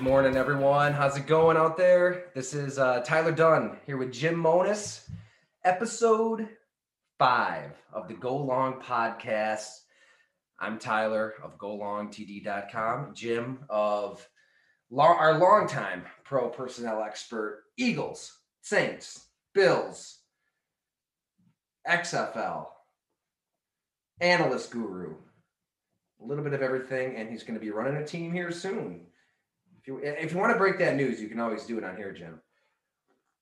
Good morning, everyone. How's it going out there? This is uh, Tyler Dunne here with Jim Monos, episode five of the Go Long podcast. I'm Tyler of GoLongTD.com, Jim of lo- our longtime pro personnel expert, Eagles, Saints, Bills, XFL, analyst guru, a little bit of everything, and he's going to be running a team here soon. If you if you want to break that news, you can always do it on here, Jim.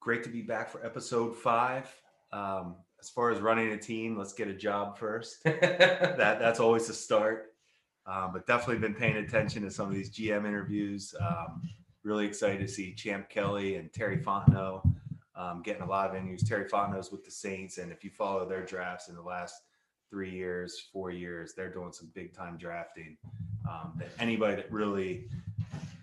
Great to be back for episode five. Um, as far as running a team, let's get a job first. that that's always a start. Um, but definitely been paying attention to some of these GM interviews. Um, really excited to see Champ Kelly and Terry Fontenot um, getting a lot of interviews. Terry Fontenot's with the Saints, and if you follow their drafts in the last three years, four years, they're doing some big time drafting. Um, that anybody that really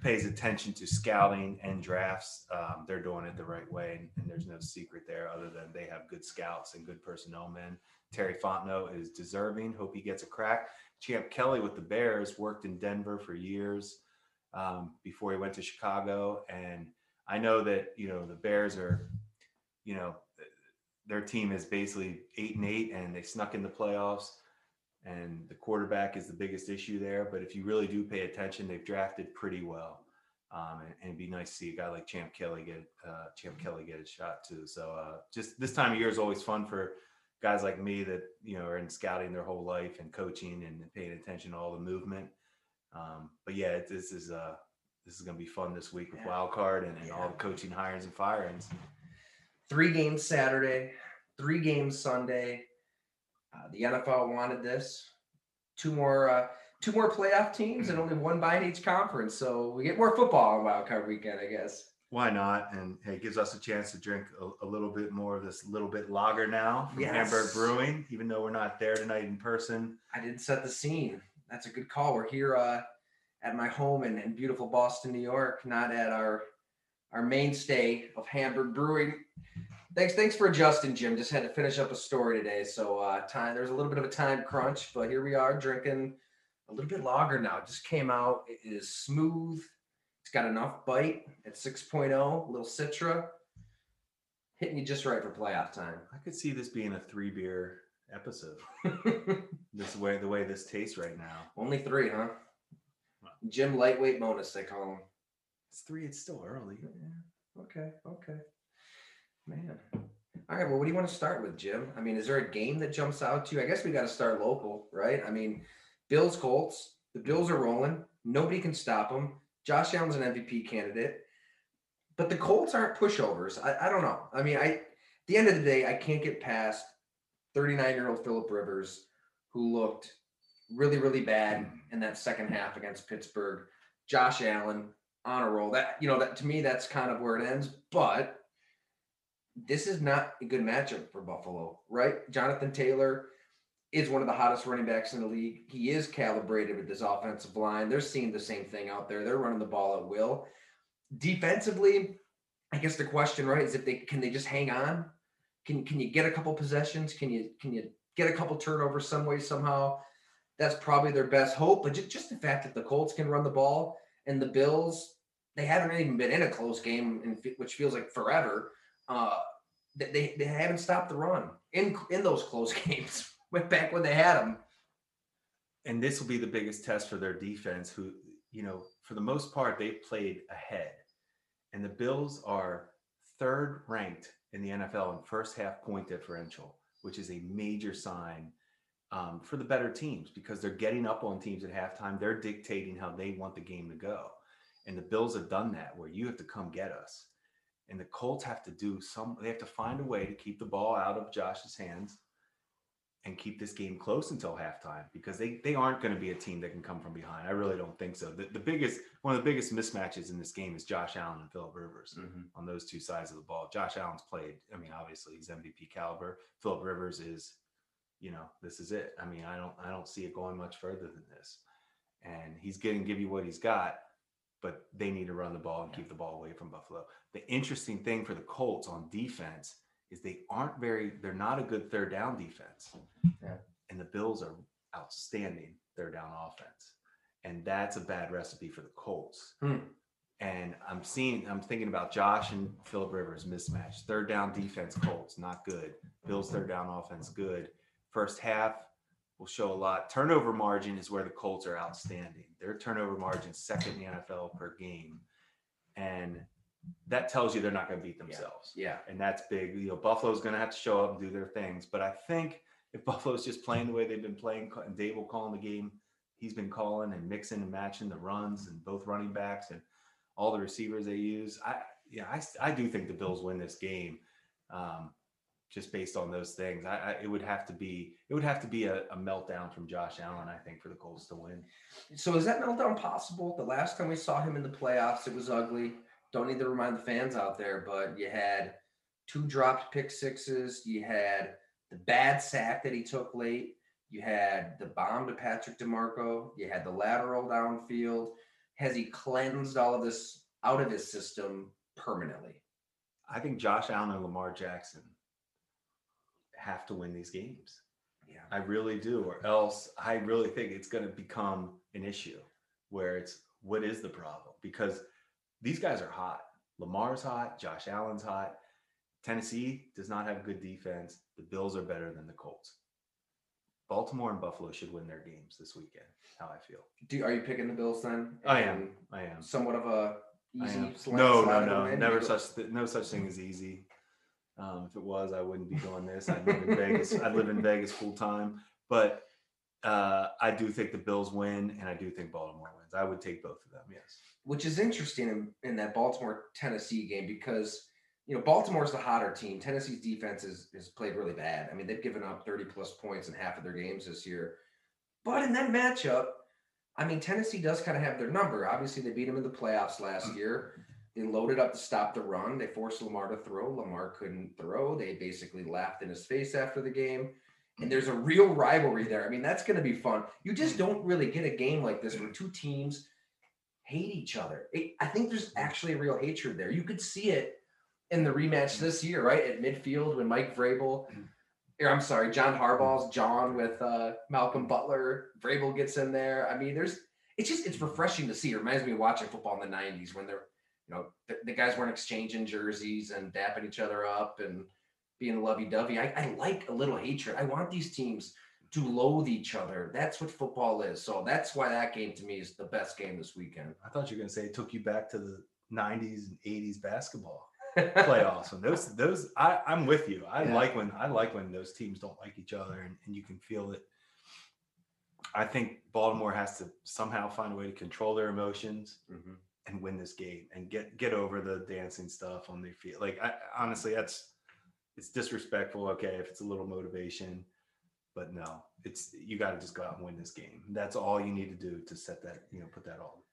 pays attention to scouting and drafts, um, they're doing it the right way. And, and, there's no secret there other than they have good scouts and good personnel men. Terry Fontenot is deserving. Hope he gets a crack. Champ Kelly with the Bears worked in Denver for years um, before he went to Chicago. And I know that, you know, the Bears are, you know, their team is basically eight and eight and they snuck in the playoffs and the quarterback is the biggest issue there. But if you really do pay attention, they've drafted pretty well. Um, and, and, it'd be nice to see a guy like Champ Kelly get uh, Champ Kelly get a shot too. So uh, just this time of year is always fun for guys like me that you know are in scouting their whole life and coaching and paying attention to all the movement. Um, but yeah, it, this is uh, this is going to be fun this week with yeah. wild card and, and yeah. all the coaching hirings and firings. Three games Saturday, three games Sunday. Uh, the NFL wanted this. Two more, uh, two more playoff teams, and only one by in each conference. So we get more football on Wild Card Weekend, I guess. Why not? And hey, it gives us a chance to drink a, a little bit more of this little bit lager now from yes. Hamburg Brewing, even though we're not there tonight in person. I didn't set the scene. That's a good call. We're here uh, at my home in, in beautiful Boston, New York, not at our our mainstay of Hamburg Brewing. Thanks, thanks for adjusting, Jim. Just had to finish up a story today, so uh, time there's a little bit of a time crunch, but here we are drinking a little bit longer now. It just came out. It is smooth. It's got enough bite at 6.0, a little Citra, hitting you just right for playoff time. I could see this being a three beer episode. this way, the way this tastes right now. Only three, huh? Jim lightweight Monos, they call him. It's three. It's still early. Yeah. Okay. Okay. Man. All right. Well, what do you want to start with, Jim? I mean, is there a game that jumps out to you? I guess we got to start local, right? I mean, Bills Colts. The Bills are rolling. Nobody can stop them. Josh Allen's an MVP candidate, but the Colts aren't pushovers. I, I don't know. I mean, I at the end of the day, I can't get past 39 year old Philip Rivers, who looked really, really bad in that second half against Pittsburgh. Josh Allen on a roll. That you know that to me, that's kind of where it ends. But this is not a good matchup for Buffalo, right? Jonathan Taylor is one of the hottest running backs in the league. He is calibrated with this offensive line. They're seeing the same thing out there. They're running the ball at will. Defensively, I guess the question, right, is if they can they just hang on? Can can you get a couple possessions? Can you can you get a couple turnovers some way somehow? That's probably their best hope. But just, just the fact that the Colts can run the ball and the Bills, they haven't even been in a close game, in, which feels like forever uh, they they haven't stopped the run in in those close games. Went back when they had them. And this will be the biggest test for their defense, who you know for the most part they've played ahead, and the Bills are third ranked in the NFL in first half point differential, which is a major sign um, for the better teams because they're getting up on teams at halftime. They're dictating how they want the game to go. And the Bills have done that where you have to come get us. And the Colts have to do some, they have to find a way to keep the ball out of Josh's hands and keep this game close until halftime because they, they aren't going to be a team that can come from behind. I really don't think so. The, the biggest, one of the biggest mismatches in this game is Josh Allen and Philip Rivers mm-hmm. on those two sides of the ball. Josh Allen's played, I mean, obviously he's MVP caliber. Philip Rivers is, you know, this is it. I mean, I don't I don't see it going much further than this. And he's going to give you what he's got, but they need to run the ball and keep the ball away from Buffalo. The interesting thing for the Colts on defense is they aren't very they're not a good third down defense. Yeah. And the Bills are outstanding third down offense. And that's a bad recipe for the Colts. Hmm. And I'm seeing, I'm thinking about Josh and Philip Rivers mismatch. Third down defense, Colts, not good. Bills third down offense, good. First half will show a lot. Turnover margin is where the Colts are outstanding. Their turnover margin second in the NFL per game. And that tells you they're not going to beat themselves. Yeah. And that's big. You know, Buffalo's going to have to show up and do their things. But I think if Buffalo's just playing the way they've been playing, and Daboll calling the game, he's been calling and mixing and matching the runs and both running backs and all the receivers they use. I yeah, I, I do think the Bills win this game, um, just based on those things. I, I it would have to be it would have to be a, a meltdown from Josh Allen, I think, for the Colts to win. So is that meltdown possible? The last time we saw him in the playoffs, it was ugly. Don't need to remind the fans out there, but you had two dropped pick sixes. You had the bad sack that he took late. You had the bomb to Patrick DiMarco. You had the lateral downfield. Has he cleansed all of this out of his system permanently? I think Josh Allen and Lamar Jackson have to win these games. Yeah. I really do, or else I really think it's going to become an issue where it's what is the problem? Because these guys are hot. Lamar's hot, Josh Allen's hot. Tennessee does not have good defense. The Bills are better than the Colts. Baltimore and Buffalo should win their games this weekend. How I feel. Do are you picking the Bills then? I am. I am. Somewhat of a easy. No, no, no, never such th- no such thing as easy. Um, if it was, I wouldn't be doing this. I'd live in Vegas. I'd live in Vegas full time. But uh, I do think the Bills win, and I do think Baltimore wins. I would take both of them. Yes. which is interesting in, in that Baltimore Tennessee game because you know Baltimore's the hotter team. Tennessee's defense is has played really bad. I mean, they've given up 30 plus points in half of their games this year. But in that matchup, I mean, Tennessee does kind of have their number. Obviously, they beat them in the playoffs last year. They loaded up to stop the run. They forced Lamar to throw. Lamar couldn't throw. They basically laughed in his face after the game. And there's a real rivalry there. I mean, that's going to be fun. You just mm. don't really get a game like this where two teams hate each other. It, I think there's mm. actually a real hatred there. You could see it in the rematch mm. this year, right? At midfield when Mike Vrabel, or I'm sorry, John Harbaugh's John with uh, Malcolm Butler. Vrabel gets in there. I mean, there's it's just it's refreshing to see. It reminds me of watching football in the '90s when they're you know the, the guys weren't exchanging jerseys and dapping each other up and being lovey-dovey. I, I like a little hatred. I want these teams to loathe each other. That's what football is. So that's why that game to me is the best game this weekend. I thought you were going to say it took you back to the '90s and '80s basketball playoffs. And those, those, I, I'm with you. I Yeah. like when I like when those teams don't like each other, and, and you can feel it. I think Baltimore has to somehow find a way to control their emotions Mhm. And win this game and get get over the dancing stuff on their feet. Like I honestly, that's it's disrespectful. Okay, if it's a little motivation, but no, it's you got to just go out and win this game. That's all you need to do to set that you know put that all.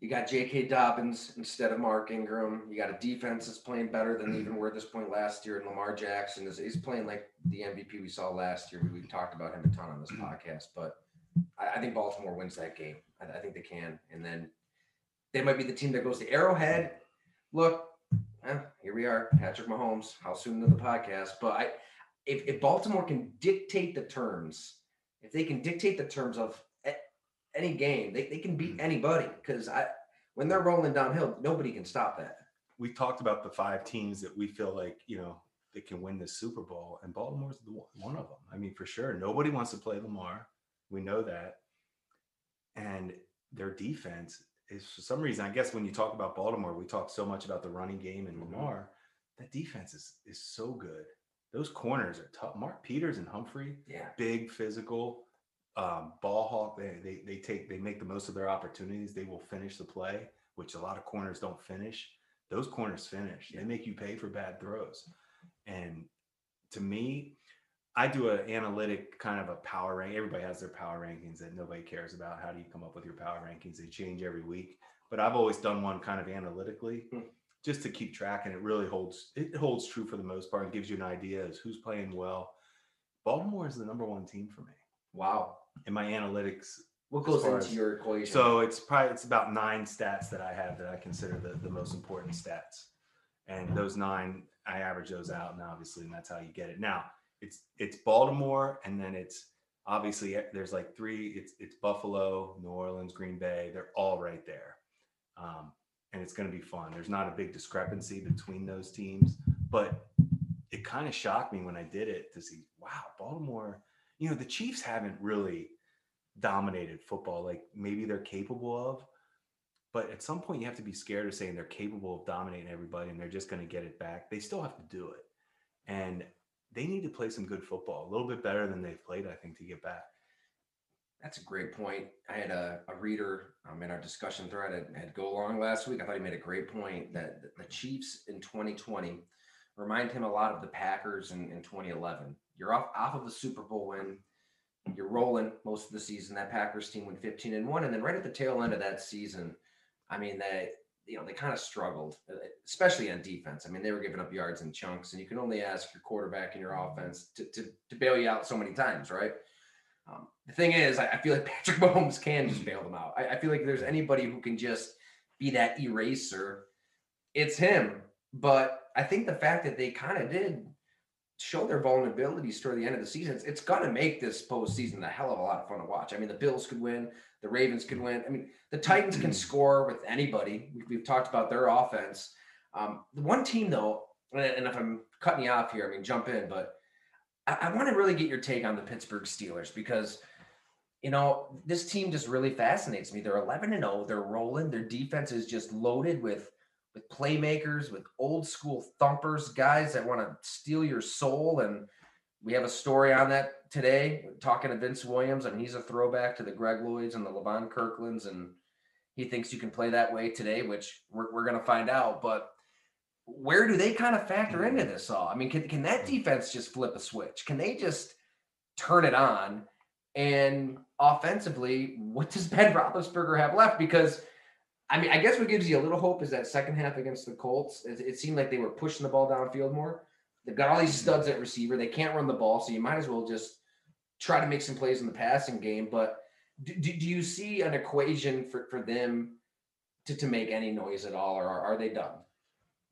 You got J.K. Dobbins instead of Mark Ingram. You got a defense that's playing better than even were at this point last year. And Lamar Jackson is he's playing like the MVP we saw last year. We, we talked about him a ton on this mm. podcast, but I, I think Baltimore wins that game. I, I think they can. And then they might be the team that goes to Arrowhead. Look, eh, here we are, Patrick Mahomes. How soon to the podcast? But I, if, if Baltimore can dictate the terms, if they can dictate the terms of any game, they, they can beat anybody. Because I, when they're rolling downhill, nobody can stop that. We talked about the five teams that we feel like you know that can win the Super Bowl, and Baltimore's the one, one of them. I mean, for sure, nobody wants to play Lamar. We know that, and their defense is for some reason. I guess when you talk about Baltimore, we talk so much about the running game and Mhm. Lamar. That defense is is so good. Those corners are tough. Marcus Peters and Humphrey, Yeah. big physical um, ball hawk. They, they they take they make the most of their opportunities. They will finish the play, which a lot of corners don't finish. those corners finish. They make you pay for bad throws. And to me, I do an analytic kind of a power rank. Everybody has their power rankings that nobody cares about. How do you come up with your power rankings? They change every week. But I've always done one kind of analytically Hmm. just to keep track. And it really holds it holds true for the most part and gives you an idea as who's playing well. Baltimore is the number one team for me Wow. in my analytics. What goes into as- your equation? So it's probably it's about nine stats that I have that I consider the, the most important stats. And those nine, I average those out, and obviously, and that's how you get it. Now it's it's Baltimore, and then it's obviously eh, there's like three. It's it's Buffalo, New Orleans, Green Bay. They're all right there, um, and it's going to be fun. There's not a big discrepancy between those teams, but it kind of shocked me when I did it to see, wow, Baltimore. You know, the Chiefs haven't really dominated football like maybe they're capable of. But at some point, you have to be scared of saying they're capable of dominating everybody and they're just going to get it back. They still have to do it. And they need to play some good football, a little bit better than they've played, I think, to get back. That's a great point. I had a, a reader um, in our discussion thread had, had go along last week. I thought he made a great point that the- Chiefs in 2020 remind him a lot of the Packers in, in 2011. You're off off of a Super Bowl win. You're rolling most of the season. That Packers team went 15 and one, and then right at the tail end of that season, I mean they you know they kind of struggled, uh, especially on defense. I mean they were giving up yards in chunks, and you can only ask your quarterback and your offense to, to, to bail you out so many times, right? Um, the thing is, I, I feel like Patrick Mahomes can just bail them out. I, I feel like there's anybody who can just be that eraser, it's him. But I think the fact that they kind of did show their vulnerabilities toward the end of the season, it's, it's going to make this postseason a hell of a lot of fun to watch. I mean, the Bills could win, the Ravens could win. I mean, the Titans can score with anybody. We've, talked about their offense. Um, the one team, though, and, and if I'm cutting you off here, I mean, jump in, but I, I want to really get your take on the Pittsburgh Steelers because, you know, this team just really fascinates me. They're 11 and 0. They're rolling. Their defense is just loaded with with playmakers, with old school thumpers, guys that want to steal your soul. And we have a story on that today, talking to Vince Williams. Mean, he's a throwback to the Greg Lloyds and the Levon Kirklands, and he thinks you can play that way today, which we're, we're going to find out. But where do they kind of factor into this all? I mean, can, can that defense just flip a switch? Can they just turn it on? And offensively, what does Ben Roethlisberger have left? Because I mean, I guess what gives you a little hope is that second half against the Colts. It, it seemed like they were pushing the ball downfield more. They've got all these studs at receiver. They can't run the ball, so you might as well just try to make some plays in the passing game. But do, do, do you see an equation for, for them to, to make any noise at all, or are, are they done?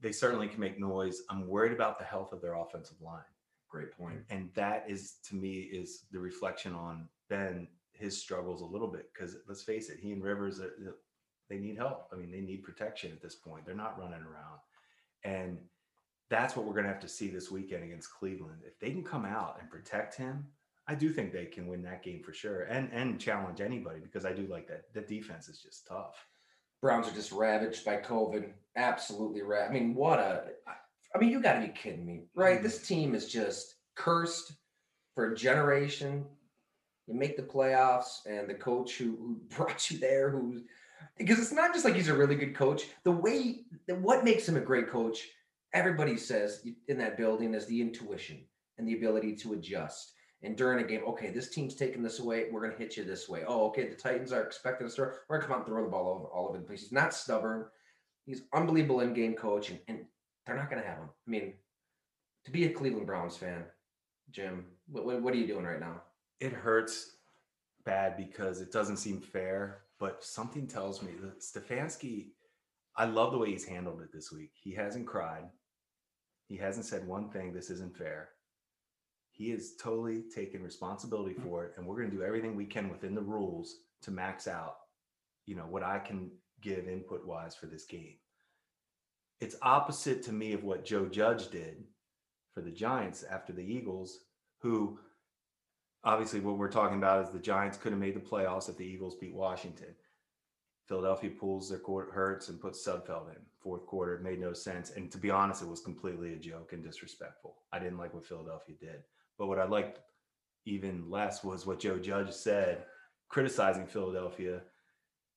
They certainly can make noise. I'm worried about the health of their offensive line. Great point. and that is to me is the reflection on Ben his struggles a little bit because let's face it, he and Rivers are, they need help. I mean, they need protection at this point. They're not running around, and that's what we're going to have to see this weekend against Cleveland. If they can come out and protect him, I do think they can win that game for sure, and and challenge anybody because I do like that. The defense is just tough. Browns are just ravaged by COVID. Absolutely ra- I mean, what a. I mean, you got to be kidding me, right? This mm-hmm. team is just cursed for a generation. You make the playoffs, and the coach who, who brought you there, who because it's not just like he's a really good coach. The way that what makes him a great coach, everybody says in that building is the intuition and the ability to adjust. And during a game, okay, this team's taking this away. We're gonna hit you this way. Oh, okay, the Titans are expecting us to. We're gonna come out and throw the ball over all over the place. He's not stubborn. He's unbelievable in-game coach, and, and they're not gonna have him. I mean, to be a Cleveland Browns fan, Jim, what, what, what are you doing right now? it hurts bad because it doesn't seem fair, but something tells me that Stefanski, I love the way he's handled it this week. He hasn't cried. He hasn't said one thing, this isn't fair. He has totally taken responsibility mm-hmm. for it, and we're going to do everything we can within the rules to max out, you know, what I can give input wise for this game. It's opposite to me of what Joe Judge did for the Giants after the Eagles, who obviously what we're talking about is the Giants could have made the playoffs if the Eagles beat Washington. Philadelphia pulls their court hurts and puts Sudfeld in fourth quarter. It made no sense. And to be honest, it was completely a joke and disrespectful. I didn't like what Philadelphia did. But what I liked even less was what Joe Judge said, criticizing Philadelphia.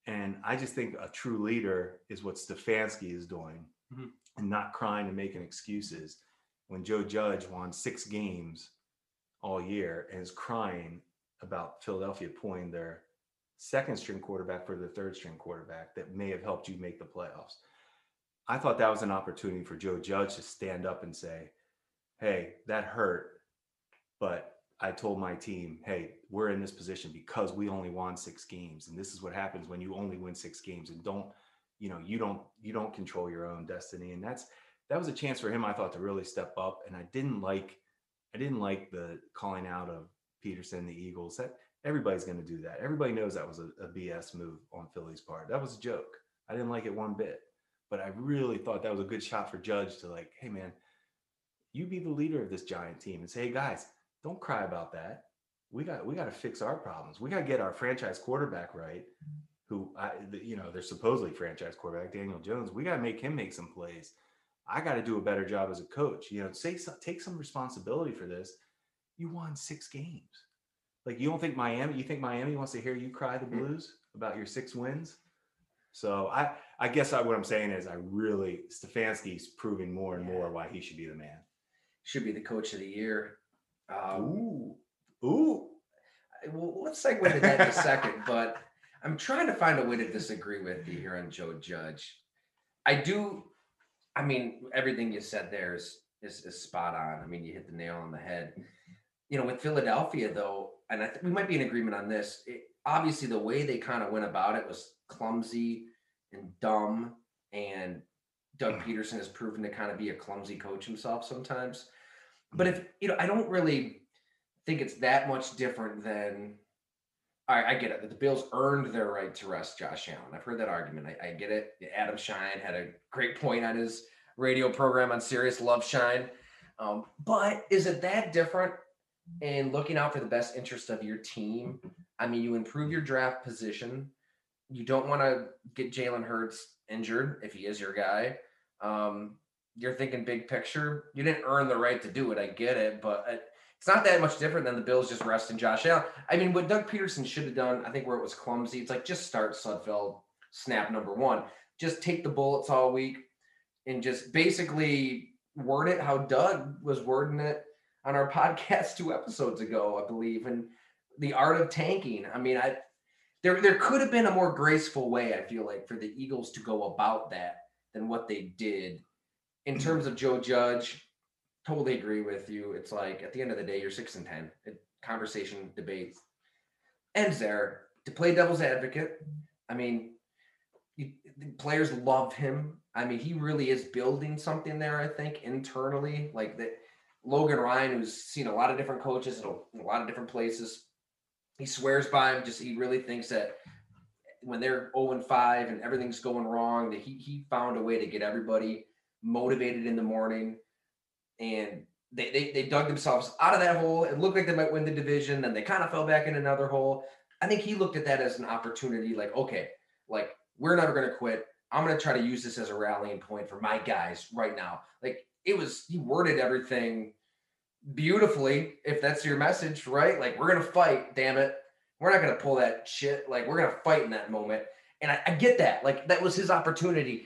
And I just think a true leader is what Stefanski is doing mm-hmm. and not crying and making excuses. When Joe Judge won six games all year and is crying about Philadelphia pulling their second string quarterback for the third string quarterback that may have helped you make the playoffs. I thought that was an opportunity for Joe Judge to stand up and say, Hey, that hurt. But I told my team, Hey, we're in this position because we only won six games. And this is what happens when you only win six games and don't, you know, you don't, you don't control your own destiny. And that's, that was a chance for him, I thought, to really step up. And I didn't like, I didn't like the calling out of Pederson, the Eagles. That everybody's going to do that. Everybody knows that was a, a BS move on Philly's part. That was a joke. I didn't like it one bit, but I really thought that was a good shot for Judge to like, hey man, you be the leader of this giant team and say, hey guys, don't cry about that. We got we got to fix our problems. We got to get our franchise quarterback right. Who I, you know, they're supposedly franchise quarterback Daniel Jones. We got to make him make some plays. I got to do a better job as a coach. You know, say take some responsibility for this. You won six games. Like you don't think Miami? You think Miami wants to hear you cry the mm. blues about your six wins? So I I guess I, what I'm saying is I really Stefanski's proving more and more why he should be the man. Should be the coach of the year. Um, ooh, ooh. Well, let's segue to that in a second, but I'm trying to find a way to disagree with you here on Joe Judge. I do. I mean, everything you said there is is, is spot on. I mean, you hit the nail on the head. You know, with Philadelphia though, and I think we might be in agreement on this. It, obviously, the way they kind of went about it was clumsy and dumb. And Doug Pederson has proven to kind of be a clumsy coach himself sometimes. But if you know, I don't really think it's that much different than. I, I get it that the Bills earned their right to rest Josh Allen. I've heard that argument. I, I get it. Adam Schein had a great point on his radio program on Sirius Love Schein. Um, but is it that different in looking out for the best interest of your team? I mean, you improve your draft position you don't want to get Jalen Hurts injured if he is your guy. Um, you're thinking big picture. You didn't earn the right to do it. I get it, but uh, it's not that much different than the Bills just resting Josh Allen. I mean, what Doug Pederson should have done, I think, where it was clumsy, it's like just start Sudfeld snap number one. Just take the bullets all week and just basically word it how Doug was wording it on our podcast two episodes ago, I believe. And the art of tanking. I mean, I there there could have been a more graceful way I feel like for the Eagles to go about that than what they did. In mm-hmm. terms of Joe Judge, totally agree with you. It's like at the end of the day, you're six and ten. It, conversation debates ends there. To play devil's advocate, I mean, you, players love him. I mean, he really is building something there. I think internally, like that. Logan Ryan, who's seen a lot of different coaches in a, a lot of different places, he swears by him. Just he really thinks that when they're 0 and 5 and everything's going wrong, that he he found a way to get everybody motivated in the morning. And they, they they dug themselves out of that hole. It looked like they might win the division, then they kind of fell back in another hole. I think he looked at that as an opportunity, like, okay, like we're never gonna quit. I'm gonna try to use this as a rallying point for my guys right now. Like it was, he worded everything beautifully if that's your message, right? Like, we're to fight, damn it. We're not to pull that shit. Like, we're to fight in that moment. And I, I, get that. Like, that was his opportunity.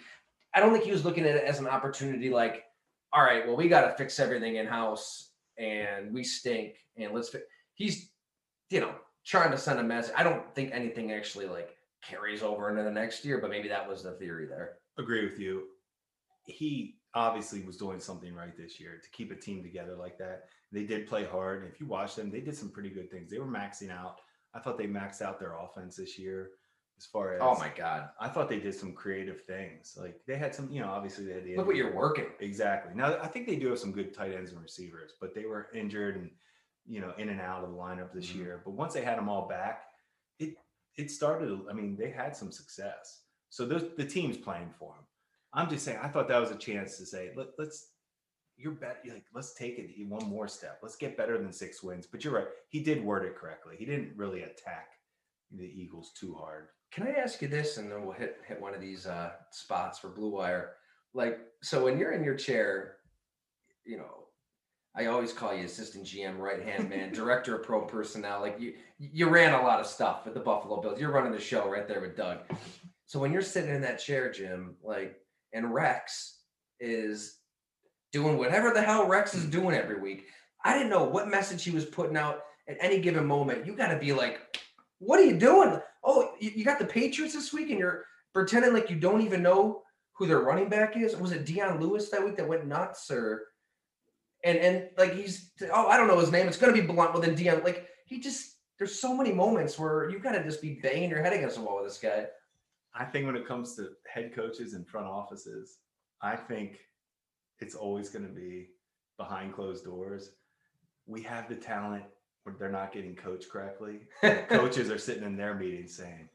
I don't think he was looking at it as an opportunity like, all right, well, we got to fix everything in house and we stink and let's fi-. He's, you know, trying to send a message. I don't think anything actually like carries over into the next year, but maybe that was the theory there. Agree with you. He obviously was doing something right this year to keep a team together like that. They did play hard. And if you watch them, they did some pretty good things. They were maxing out. I thought they maxed out their offense this year as far as oh my god i thought they did some creative things like they had some you know obviously they had the look what you're working exactly now i think they do have some good tight ends and receivers but they were injured and you know in and out of the lineup this mm-hmm. year but once they had them all back it it started i mean they had some success so the team's playing for them I'm just saying, I thought that was a chance to say, Let, us you're better. Like, let's take it one more step. Let's get better than six wins. But you're right. He did word it correctly. He didn't really attack the Eagles too hard. Can I ask you this, and then we'll hit hit one of these uh, spots for Blue Wire. Like, so when you're in your chair, you know, I always call you assistant GM, right hand man, director of pro personnel. Like you, you ran a lot of stuff with the Buffalo Bills. You're running the show right there with Doug. So when you're sitting in that chair, Jim, like and Rex is doing whatever the hell Rex is doing every week. I didn't know what message he was putting out at any given moment. You got to be like, what are you doing? Oh, you got the Patriots this week and you're pretending like you don't even know who their running back is. Was it Dion Lewis that week that went nuts or and and like he's oh I don't know his name. It's gonna be blunt. Well then Dion like he just there's so many moments where you gotta just be banging your head against the wall with this guy. I think when it comes to head coaches and front offices, I think it's always going to be behind closed doors. We have the talent they're not getting coached correctly. coaches are sitting in their meetings saying,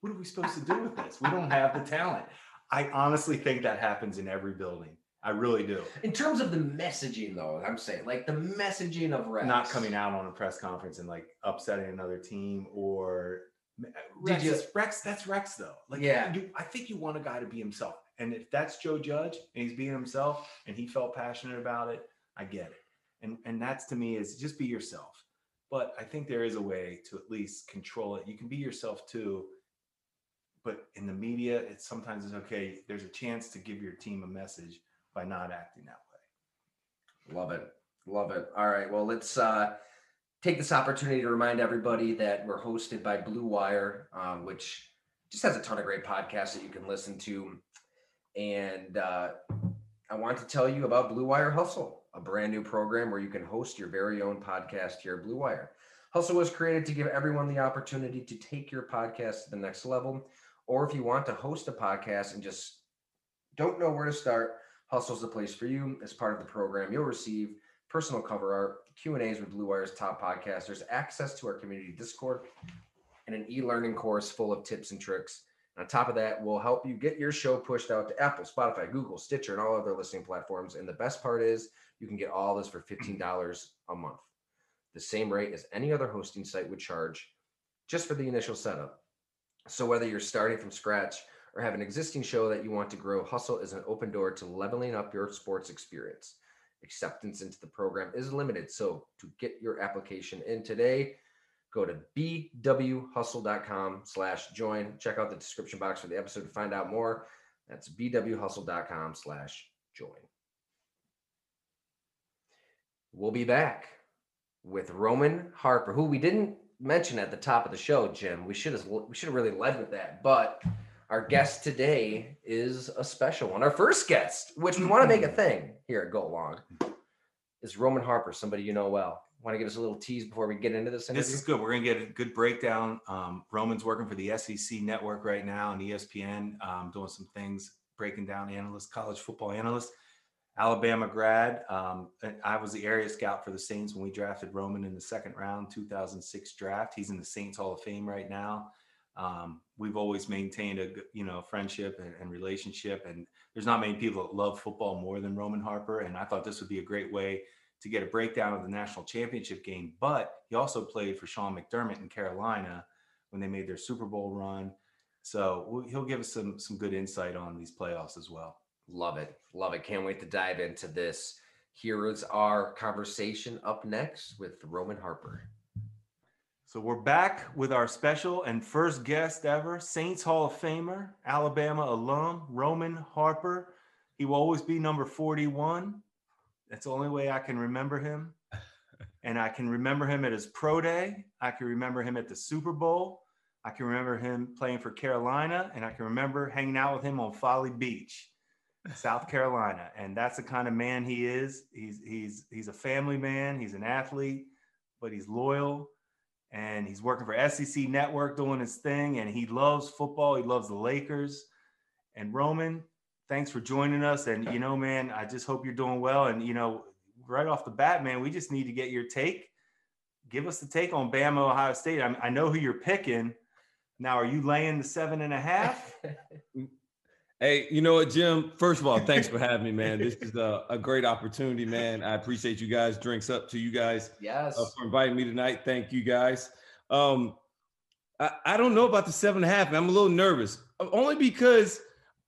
What are we supposed to do with this? We don't have the talent. I honestly think that happens in every building. I really do. In terms of the messaging, though, I'm saying like the messaging of Rex. Not coming out on a press conference and like upsetting another team or uh, Rex, you, Rex, that's Rex though. Like, yeah, you, I think you want a guy to be himself. And if that's Joe Judge and he's being himself and he felt passionate about it, I get it. And and that's to me is just be yourself. But I think there is a way to at least control it. You can be yourself too. But in the media, it's sometimes it's okay. There's a chance to give your team a message by not acting that way. Love it. Love it. All right. Well, let's uh take this opportunity to remind everybody that we're hosted by Blue Wire, um, which just has a ton of great podcasts that you can listen to. And uh, I want to tell you about Blue Wire Hustle, a brand new program where you can host your very own podcast here at Blue Wire. Hustle was created to give everyone the opportunity to take your podcast to the next level. Or if you want to host a podcast and just don't know where to start, Hustle's the place for you. As part of the program, you'll receive personal cover art, Q&As with Blue Wire's top podcasters, access to our community Discord, and an e-learning course full of tips and tricks. And on top of that, we'll help you get your show pushed out to Apple, Spotify, Google, Stitcher, and all other listening platforms. And the best part is you can get all this for mm-hmm. $15 a month. The same rate as any other hosting site would charge just for the initial setup. So whether you're starting from scratch or have an existing show that you want to grow, Hustle is an open door to leveling up your sports experience acceptance into the program is limited. So to get your application in today, go to bwhustle.com slash join. Check out the description box for the episode to find out more. That's bwhustle.com slash join. We'll be back with Roman Harper, who we didn't mention at the top of the show, Jim. We should have we should have really led with that, but our guest today is a special one. Our first guest, which we want to make a thing here at Go Long, is Roman Harper, somebody you know well. Want to give us a little tease before we get into this interview? This is good. We're going to get a good breakdown. Um, Roman's working for the SEC network right now and ESPN, um, doing some things, breaking down analysts, college football analyst, Alabama grad. Um, I was the area scout for the Saints when we drafted Roman in the second round, 2006 draft. He's in the Saints Hall of Fame right now. Um, we've always maintained a you know friendship and, and, relationship, and there's not many people that love football more than Roman Harper. And I thought this would be a great way to get a breakdown of the national championship game. But he also played for Sean McDermott in Carolina when they made their Super Bowl run. So he'll give us some some good insight on these playoffs as well. Love it, love it. Can't wait to dive into this. Here is our conversation up next with Roman Harper. So we're back with our special and first guest ever, Saints Hall of Famer, Alabama alum, Roman Harper. He will always be number 41. That's the only way I can remember him. And I can remember him at his pro day. I can remember him at the Super Bowl. I can remember him playing for Carolina. And I can remember hanging out with him on Folly Beach, South Carolina. And that's the kind of man he is. He's he's he's a family man, he's an athlete, but he's loyal and he's working for SEC Network doing his thing. And he loves football. He loves the Lakers. And Roman, thanks for joining us. And you know, man, I just hope you're doing well. And you know, right off the bat, man, we just need to get your take. Give us the take on Bama, Ohio State. I, I know who you're picking. Now, are you laying the seven and a half? Hey, you know what, Jim? First of all, thanks for having me, man. This is a, a great opportunity, man. I appreciate you guys. Drinks up to you guys. Yes. Uh, for inviting me tonight. Thank you guys. Um, I, I don't know about the seven and a half. I'm a little nervous, only because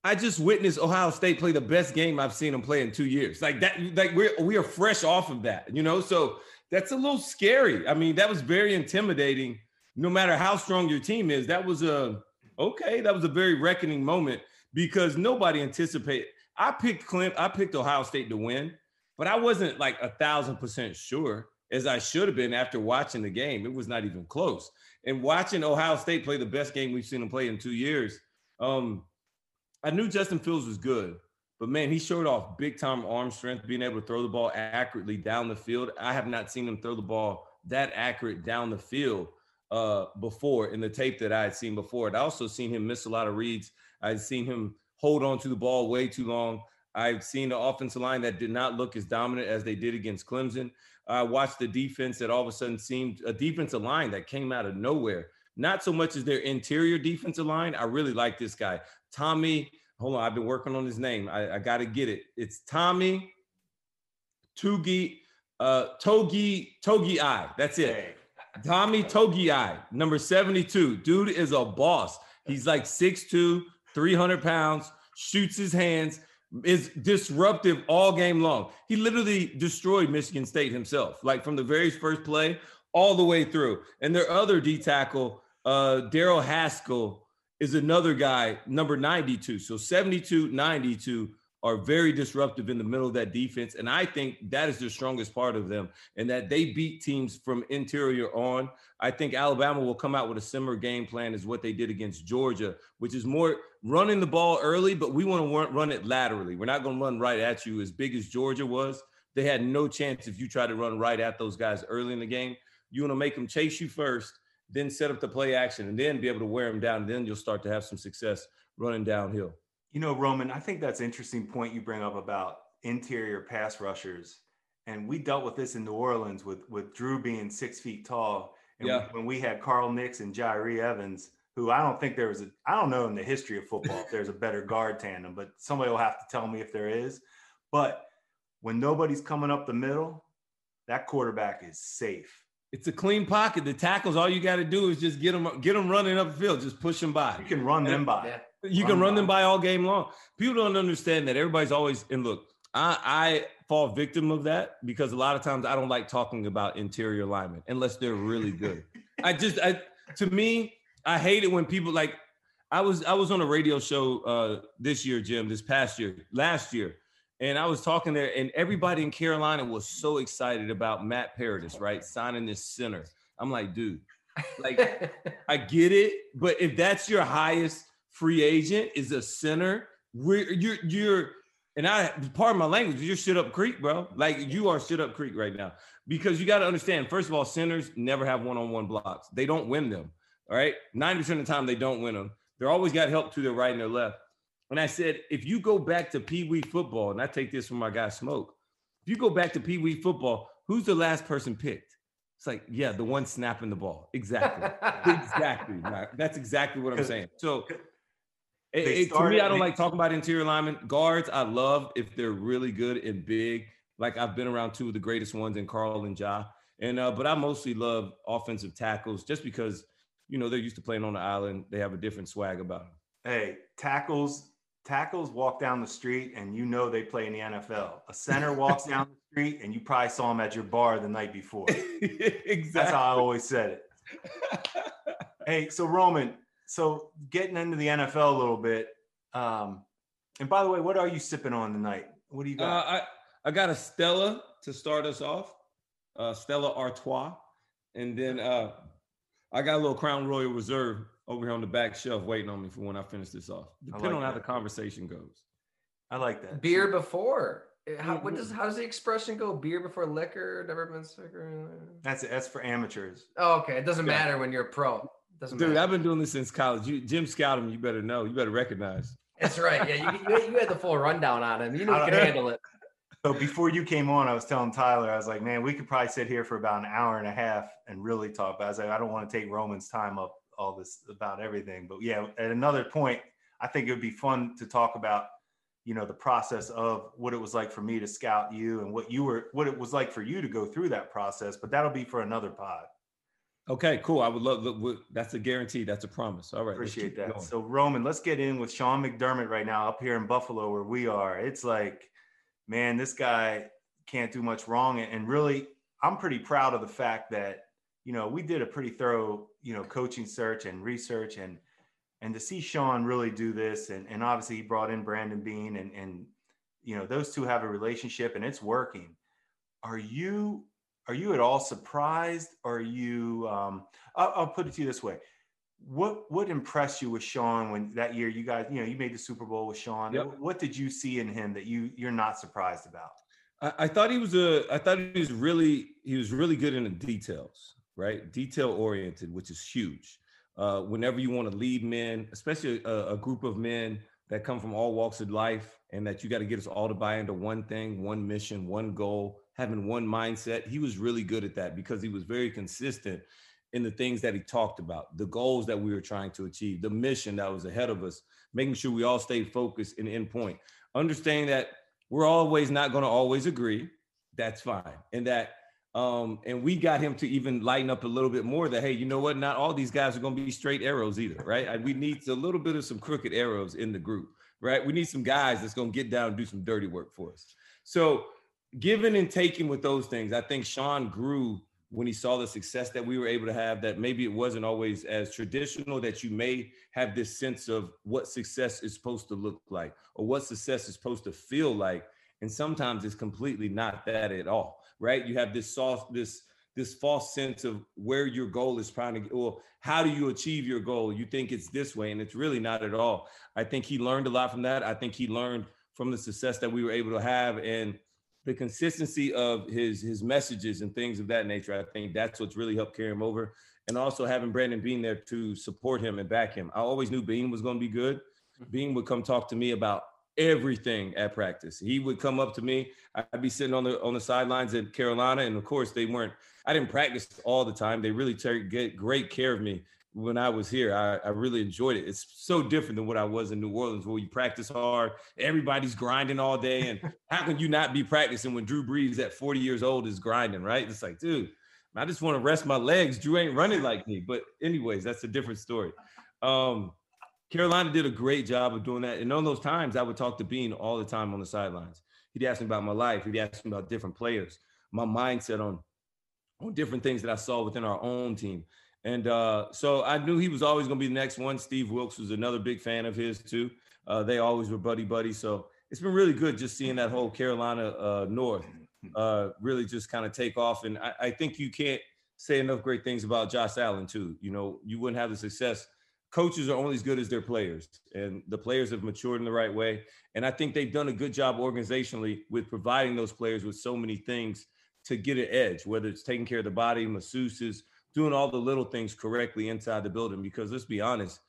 I just witnessed Ohio State play the best game I've seen them play in two years. Like that, like we're we are fresh off of that, you know. So that's a little scary. I mean, that was very intimidating. No matter how strong your team is, that was a okay. That was a very reckoning moment because nobody anticipated. I picked Clint. I picked Ohio State to win, but I wasn't like a thousand percent sure as I should have been after watching the game. It was not even close. And watching Ohio State play the best game we've seen them play in two years, um, I knew Justin Fields was good, but man, he showed off big time arm strength, being able to throw the ball accurately down the field. I have not seen him throw the ball that accurate down the field uh, before in the tape that I had seen before. I'd also seen him miss a lot of reads. I'd seen him hold on to the ball way too long. I've seen the offensive line that did not look as dominant as they did against Clemson. I watched the defense that all of a sudden seemed a defensive line that came out of nowhere. Not so much as their interior defensive line. I really like this guy, Tommy. Hold on, I've been working on his name. I, I got to get it. It's Tommy Tugi uh, Togi Togiai. That's it. Tommy Togiai, number 72. Dude is a boss. He's like 6'2, 300 pounds, shoots his hands, is disruptive all game long. He literally destroyed Michigan State himself, like from the very first play all the way through. And their other D tackle, uh, Daryl Haskell, is another guy, number 92. So 72, 92 are very disruptive in the middle of that defense. And I think that is the strongest part of them and that they beat teams from interior on. I think Alabama will come out with a similar game plan as what they did against Georgia, which is more running the ball early, but we want to run it laterally. We're not going to run right at you as big as Georgia was. They had no chance if you try to run right at those guys early in the game. You want to make them chase you first, then set up the play action, and then be able to wear them down. And then you'll start to have some success running downhill. You know, Roman, I think that's interesting point you bring up about interior pass rushers. And we dealt with this in New Orleans with with Drew being six feet tall. And yeah. when we had Carl Nicks and Jahri Evans, who I don't think there was a I don't know in the history of football if there's a better guard tandem, but somebody will have to tell me if there is. But when nobody's coming up the middle, that quarterback is safe. It's a clean pocket. The tackles, all you got to do is just get them, get them running up the field. Just push them by. You can run them by. Yeah. You run can run by. them by all game long. People don't understand that everybody's always and look. I, I fall victim of that because a lot of times I don't like talking about interior linemen unless they're really good. I just, I to me, I hate it when people like. I was I was on a radio show uh, this year, Jim, this past year, last year, and I was talking there, and everybody in Carolina was so excited about Matt Paradis, right, signing this center. I'm like, dude, like I get it, but if that's your highest free agent is a center, we're you're you're and I part of my language, you're shit up creek, bro. Like you are shit up creek right now. Because you got to understand, first of all, centers never have one-on-one blocks. They don't win them. All right. 90% of the time they don't win them. They're always got help to their right and their left. And I said, if you go back to Pee Wee football, and I take this from my guy Smoke, if you go back to Pee Wee football, who's the last person picked? It's like, yeah, the one snapping the ball. Exactly. exactly. That's exactly what I'm saying. So it, it, to me, I don't like talking about interior linemen. Guards, I love if they're really good and big. Like I've been around two of the greatest ones in Carl and Ja. And uh, but I mostly love offensive tackles just because you know they're used to playing on the island. They have a different swag about them. Hey, tackles, tackles walk down the street and you know they play in the NFL. A center walks down the street and you probably saw him at your bar the night before. exactly. That's how I always said it. hey, so Roman, so getting into the NFL a little bit. Um, and by the way, what are you sipping on tonight? What do you got? Uh, I I got a Stella to start us off, uh, Stella Artois, and then uh, I got a little Crown Royal Reserve over here on the back shelf waiting on me for when I finish this off. Depending like on how the conversation goes. I like that. Beer before. Eh, how what does how does the expression go? Beer before liquor, never been sicker. That's that's for amateurs. Oh, okay. It doesn't yeah. matter when you're a pro. Doesn't Dude, matter. I've been doing this since college. You, Jim Scoutum, you better know. You better recognize. That's right. Yeah, you, you, you had the full rundown on him. You know you can handle it. So before you came on, I was telling Tyler, I was like, man, we could probably sit here for about an hour and a half and really talk. But I was like, I don't want to take Roman's time up all this about everything. But yeah, at another point, I think it would be fun to talk about, you know, the process of what it was like for me to scout you and what you were, what it was like for you to go through that process. But that'll be for another pod. Okay, cool. I would love that's a guarantee. That's a promise. All right. Appreciate that. Going. So Roman, let's get in with Sean McDermott right now up here in Buffalo where we are. It's like, man, this guy can't do much wrong. And really, I'm pretty proud of the fact that, you know, we did a pretty thorough, you know, coaching search and research and and to see Sean really do this and, and obviously he brought in Brandon Beane and and you know those two have a relationship and it's working. Are you are you at all surprised? Are you? Um, I'll, I'll put it to you this way: what what impressed you with Sean when that year you guys you know you made the Super Bowl with Sean? Yep. What did you see in him that you you're not surprised about? I, I thought he was a. I thought he was really he was really good in the details, right? Detail oriented, which is huge. Uh, whenever you want to lead men, especially a, a group of men that come from all walks of life, and that you got to get us all to buy into one thing, one mission, one goal, having one mindset. He was really good at that because he was very consistent in the things that he talked about, the goals that we were trying to achieve, the mission that was ahead of us, making sure we all stayed focused and in point. Understanding that we're always not going to always agree. That's fine. And that um, and we got him to even lighten up a little bit more that, hey, you know what? Not all these guys are going to be straight arrows either, right? We need a little bit of some crooked arrows in the group, right? We need some guys that's going to get down and do some dirty work for us. So, giving and taking with those things, I think Sean grew when he saw the success that we were able to have that maybe it wasn't always as traditional that you may have this sense of what success is supposed to look like or what success is supposed to feel like. And sometimes it's completely not that at all right? You have this soft this this false sense of where your goal is trying to get or how do you achieve your goal? You think it's this way and it's really not at all. I think he learned a lot from that. I think he learned from the success that we were able to have and the consistency of his his messages and things of that nature. I think that's what's really helped carry him over. And also having Brandon Beane there to support him and back him. I always knew Beane was going to be good. Mm-hmm. Would come talk to me about everything at practice. He would come up to me. I'd be sitting on the on the sidelines at Carolina, and of course they weren't. I didn't practice all the time. They really took great care of me when I was here. I, I, really enjoyed it. It's so different than what I was in New Orleans, where you practice hard, everybody's grinding all day. And how can you not be practicing when Drew Brees at 40 years old is grinding, right? It's like, dude, I just want to rest my legs. Drew ain't running like me. But, anyways, that's a different story. Um, Carolina did a great job of doing that. And on those times, I would talk to Beane all the time on the sidelines. He'd ask me about my life. He'd ask me about different players, my mindset on, on different things that I saw within our own team. And uh, so I knew he was always going to be the next one. Steve Wilks was another big fan of his too. Uh, they always were buddy buddy. So it's been really good just seeing that whole Carolina uh, North uh, really just kind of take off. And I, I, think you can't say enough great things about Josh Allen too. You know, you wouldn't have the success. Coaches are only as good as their players, and the players have matured in the right way. And I think they've done a good job organizationally with providing those players with so many things to get an edge, whether it's taking care of the body, masseuses, doing all the little things correctly inside the building because let's be honest,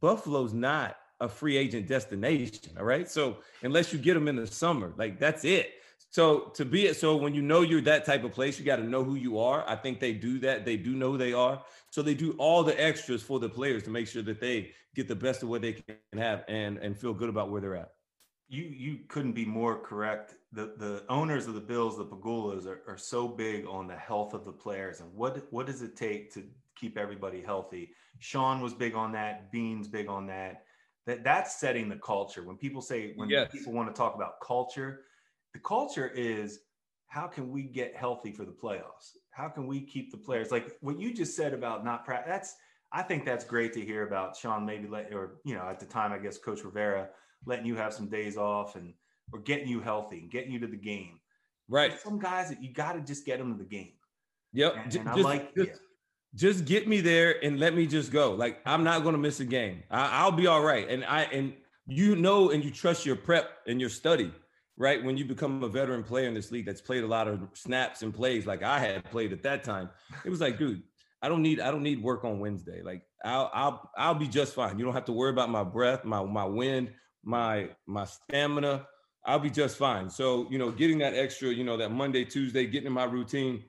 Buffalo's not a free agent destination. All right. So unless you get them in the summer, like that's it. So to be it, so when you know you're that type of place, you got to know who you are. I think they do that. They do know they are. So they do all the extras for the players to make sure that they get the best of what they can have and and feel good about where they're at you you couldn't be more correct. The the owners of the Bills, the Pegulas, are, are so big on the health of the players and what what does it take to keep everybody healthy. Sean was big on that. Beane's big on that. That that's setting the culture. When people say when yes. people want to talk about culture, the culture is how can we get healthy for the playoffs? How can we keep the players like what you just said about not practice? That's I think that's great to hear about Sean. Maybe let or you know at the time I guess Coach Rivera letting you have some days off and or getting you healthy and getting you to the game. Right. There's some guys that you got to just get them to the game. Yep. And, and I like just, just, get me there and let me just go. Like I'm not going to miss a game. I, will be all right. And I and you know and you trust your prep and your study. Right when you become a veteran player in this league that's played a lot of snaps and plays like I had played at that time, it was like, dude, I don't need I don't need work on Wednesday. Like I'll I'll I'll be just fine. You don't have to worry about my breath, my my wind, my my stamina, I'll be just fine. So, you know, getting that extra, you know, that Monday, Tuesday, getting in my routine,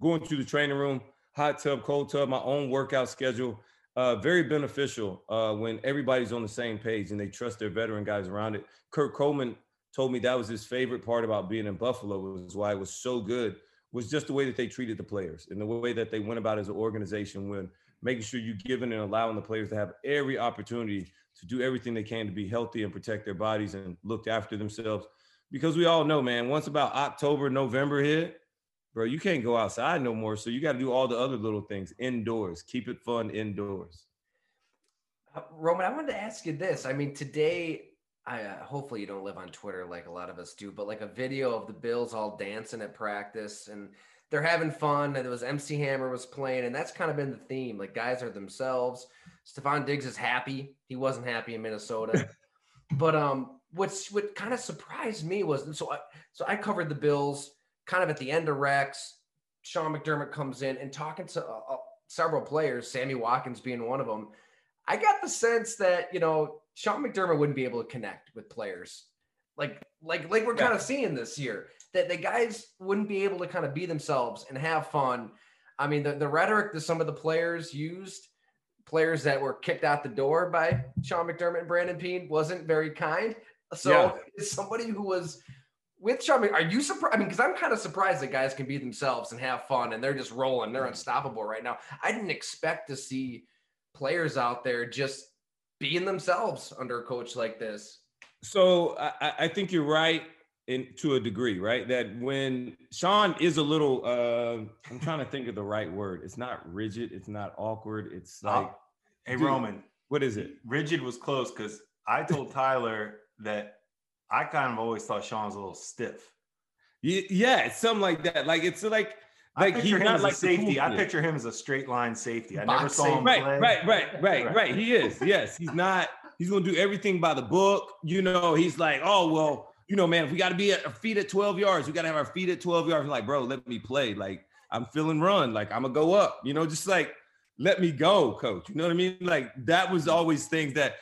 going to the training room, hot tub, cold tub, my own workout schedule, uh, very beneficial uh, when everybody's on the same page and they trust their veteran guys around it. Kurt Coleman told me that was his favorite part about being in Buffalo was why it was so good was just the way that they treated the players and the way that they went about as an organization when making sure you're giving and allowing the players to have every opportunity to do everything they can to be healthy and protect their bodies and look after themselves. Because we all know, man, once about October, November hit, bro, you can't go outside no more. So you got to do all the other little things indoors. Keep it fun indoors. Uh, Roman, I wanted to ask you this. I mean, today I uh, hopefully you don't live on Twitter like a lot of us do, but like a video of the Bills all dancing at practice and they're having fun. And it was MC Hammer was playing, and that's kind of been the theme. Like guys are themselves. Stefon Diggs is happy. He wasn't happy in Minnesota, but um, what's what kind of surprised me was so I so I covered the Bills kind of at the end of Rex. Sean McDermott comes in and talking to uh, uh, several players, Sammy Watkins being one of them. I got the sense that you know Sean McDermott wouldn't be able to connect with players like like like we're kind of seeing this year that the guys wouldn't be able to kind of be themselves and have fun. I mean, the, the rhetoric that some of the players used, players that were kicked out the door by Sean McDermott and Brandon Beane, wasn't very kind. So, yeah. as somebody who was with Sean, are you surprised? I mean, because I'm kind of surprised that guys can be themselves and have fun and they're just rolling. They're unstoppable right now. I didn't expect to see players out there just being themselves under a coach like this. So I, I think you're right in to a degree, right? That when Sean is a little, uh, I'm trying to think of the right word. It's not rigid. It's not awkward. It's like, oh, hey dude, Roman, what is it? Rigid was close because I told Tyler that I kind of always thought Sean was a little stiff. Yeah, it's something like that. Like it's like like he's not like safety. I picture him as a straight line safety. I never saw him right, play. Right, right, right, right. He is. Yes, he's not. He's gonna do everything by the book. You know, he's like, oh well, you know, man, if we got to be at our feet at 12 yards, we got to have our feet at 12 yards. I'm like, bro, let me play. Like I'm feeling run. Like I'm gonna go up. You know, just like let me go, coach. You know what I mean? Like that was always things that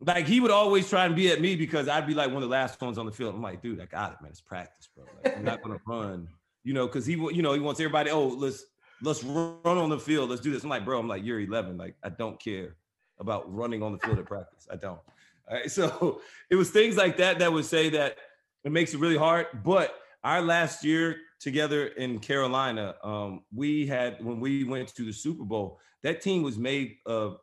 like he would always try and be at me because I'd be like one of the last ones on the field. I'm like, dude, I got it, man. It's practice, bro. Like, I'm not gonna run, you know, because he, you know, he wants everybody. Oh, let's let's run on the field. Let's do this. I'm like, bro, I'm like, you're 11. Like, I don't care about running on the field at practice. I don't. All right. So it was things like that that would say that it makes it really hard. But our last year together in Carolina, um, we had when we went to the Super Bowl, that team was made of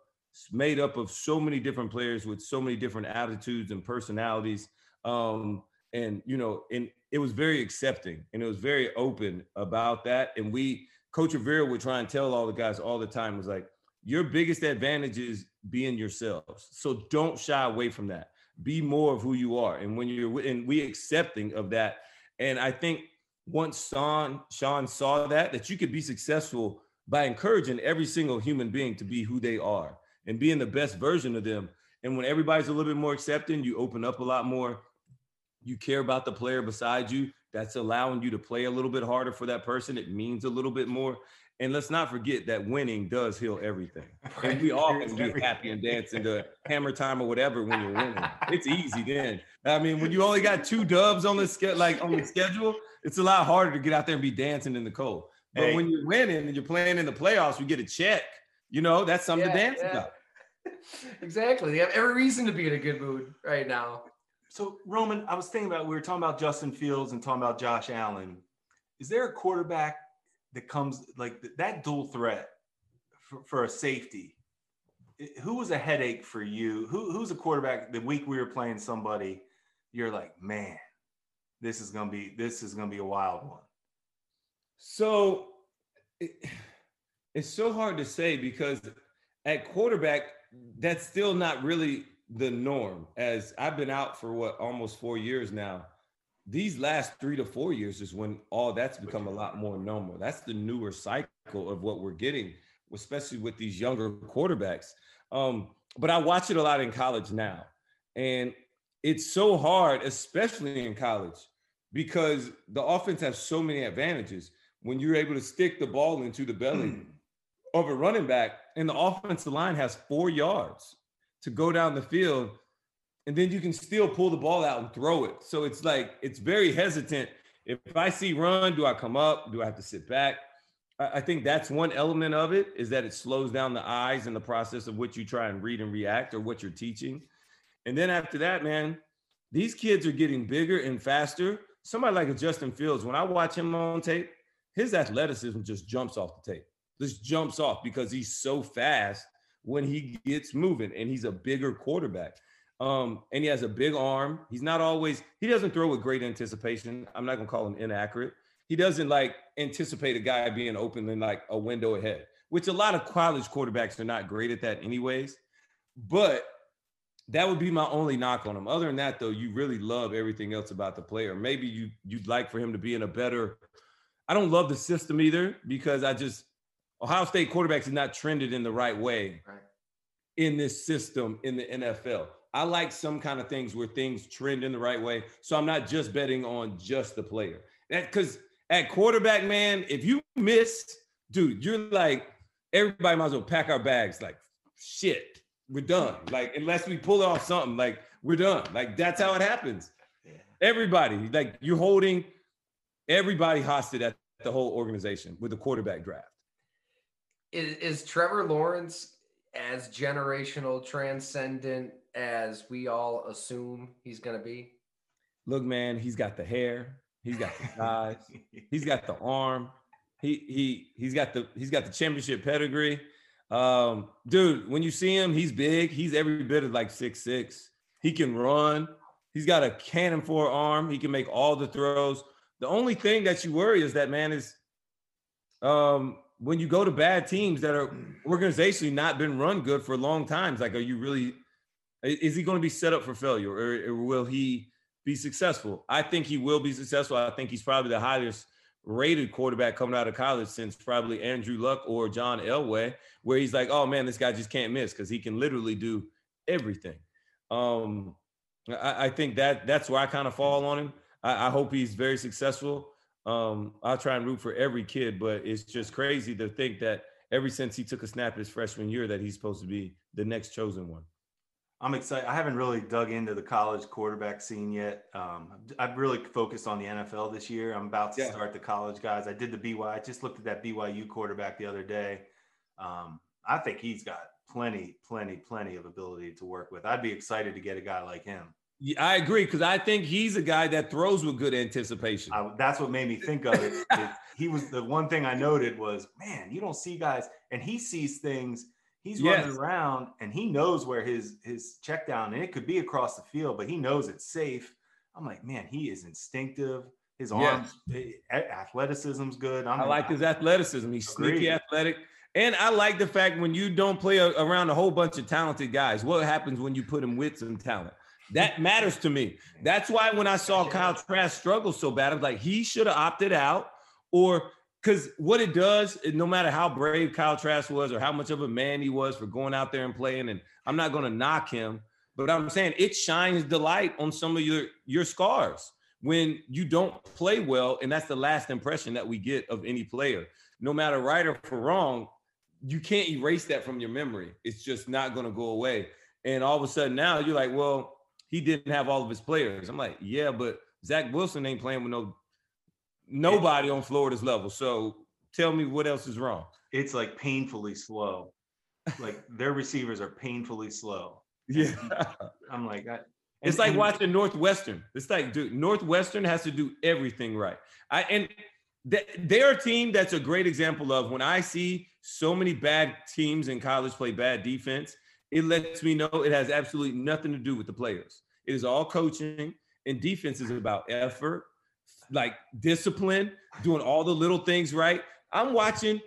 made up of so many different players with so many different attitudes and personalities. Um, and you know, and it was very accepting and it was very open about that. And we, Coach Rivera would try and tell all the guys all the time was like, your biggest advantage is being yourselves. So don't shy away from that. Be more of who you are. And when you're and we accepting of that. And I think once Sean Sean saw that, that you could be successful by encouraging every single human being to be who they are and being the best version of them. And when everybody's a little bit more accepting, you open up a lot more. You care about the player beside you. That's allowing you to play a little bit harder for that person. It means a little bit more. And let's not forget that winning does heal everything. Right. And we all can be happy and dancing to hammer time or whatever when you're winning. It's easy then. I mean, when you only got two dubs on the ske- like on the schedule, it's a lot harder to get out there and be dancing in the cold. But hey. when you're winning and you're playing in the playoffs, you get a check. You know, that's something yeah, to dance yeah. about. exactly. They have every reason to be in a good mood right now. So, Roman, I was thinking about we were talking about Justin Fields and talking about Josh Allen. Is there a quarterback that comes like that dual threat for, for a safety? Who was a headache for you? Who, who's a quarterback? The week we were playing somebody, you're like, man, this is gonna be this is gonna be a wild one. So it, it's so hard to say because at quarterback, that's still not really the norm. As I've been out for what almost four years now. These last three to four years is when all that's become a lot more normal. That's the newer cycle of what we're getting, especially with these younger quarterbacks. Um, but I watch it a lot in college now. And it's so hard, especially in college, because the offense has so many advantages. When you're able to stick the ball into the belly of a running back, and the offensive line has four yards to go down the field, and then you can still pull the ball out and throw it. So it's like it's very hesitant. If I see run, do I come up? Do I have to sit back? I think that's one element of it is that it slows down the eyes in the process of what you try and read and react or what you're teaching. And then after that, man, these kids are getting bigger and faster. Somebody like a Justin Fields, when I watch him on tape, his athleticism just jumps off the tape just jumps off because he's so fast when he gets moving and he's a bigger quarterback. Um, and he has a big arm. He's not always, he doesn't throw with great anticipation. I'm not gonna call him inaccurate. He doesn't like anticipate a guy being open in like a window ahead, which a lot of college quarterbacks are not great at that, anyways. But that would be my only knock on him. Other than that, though, you really love everything else about the player. Maybe you you'd like for him to be in a better. I don't love the system either because I just Ohio State quarterbacks are not trended in the right way Right. in this system in the NFL. I like some kind of things where things trend in the right way. So I'm not just betting on just the player. That because at quarterback, man, if you miss, dude, you're like everybody might as well pack our bags. Like shit, we're done. Like unless we pull off something, like we're done. Like that's how it happens. Everybody, like you're holding everybody hostage at the whole organization with the quarterback draft. Is, is Trevor Lawrence as generational transcendent as we all assume he's going to be? Look, man, he's got the hair, he's got the size, he's got the arm, he he he's got the he's got the championship pedigree. Um, dude, when you see him, he's big. He's every bit of like six six. He can run. He's got a cannon for arm. He can make all the throws. The only thing that you worry is that man is um when you go to bad teams that are organizationally not been run good for long times, like are you really is he going to be set up for failure or, or will he be successful? I think he will be successful. I think he's probably the highest rated quarterback coming out of college since probably Andrew Luck or John Elway, where he's like, oh man, this guy just can't miss because he can literally do everything. Um, I, I think that that's where I kind of fall on him. I, I hope he's very successful. Um, I'll try and root for every kid, but it's just crazy to think that ever since he took a snap his freshman year, that he's supposed to be the next chosen one. I'm excited. I haven't really dug into the college quarterback scene yet. Um, I've really focused on the NFL this year. I'm about to Yeah. start the college guys. I did the BY. I just looked at that BYU quarterback the other day. Um, I think he's got plenty, plenty, plenty of ability to work with. I'd be excited to get a guy like him. Yeah, I agree because I think he's a guy that throws with good anticipation. I, that's what made me think of it. It- He was the one thing I noted was, man, you don't see guys, and he sees things. He's running around, and he knows where his his check down, and it could be across the field, but he knows it's safe. I'm like, man, he is instinctive. His arms, eh, athleticism's good. I'm I like his athleticism. He's sneaky athletic. And I like the fact when you don't play a, around a whole bunch of talented guys, what happens when you put him with some talent? That matters to me. That's why when I saw Kyle Trask struggle so bad, I was like, he should have opted out. Or because what it does, no matter how brave Kyle Trask was or how much of a man he was for going out there and playing, and I'm not going to knock him, but I'm saying it shines the light on some of your your scars when you don't play well, and that's the last impression that we get of any player. No matter right or for wrong, you can't erase that from your memory. It's just not going to go away. And all of a sudden now you're like, well, he didn't have all of his players. I'm like, yeah, but Zach Wilson ain't playing with no nobody on Florida's level. So tell me what else is wrong. It's like painfully slow. Like their receivers are painfully slow. Yeah. I'm like, I, It's like and- watching Northwestern. It's like, dude, Northwestern has to do everything right. I and th- they're a team that's a great example of when I see so many bad teams in college play bad defense, it lets me know it has absolutely nothing to do with the players. It is all coaching, and defense is about effort, like discipline, doing all the little things right. I'm watching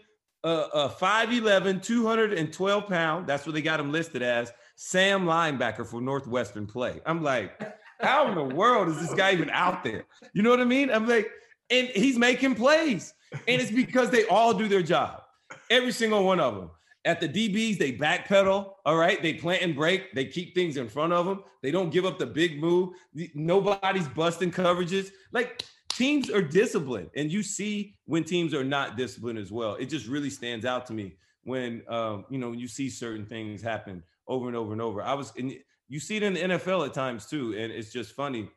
a, a 5'11, 212 pound, that's what they got him listed as, Sam linebacker for Northwestern play. I'm like, how in the world is this guy even out there? You know what I mean? I'm like, and he's making plays. And it's because they all do their job. Every single one of them. At the DBs, they backpedal. All right. They plant and break. They keep things in front of them. They don't give up the big move. Nobody's busting coverages. Like teams are disciplined. And you see when teams are not disciplined as well. It just really stands out to me when um, you know, you see certain things happen over and over and over. I was in you see it in the NFL at times too. And it's just funny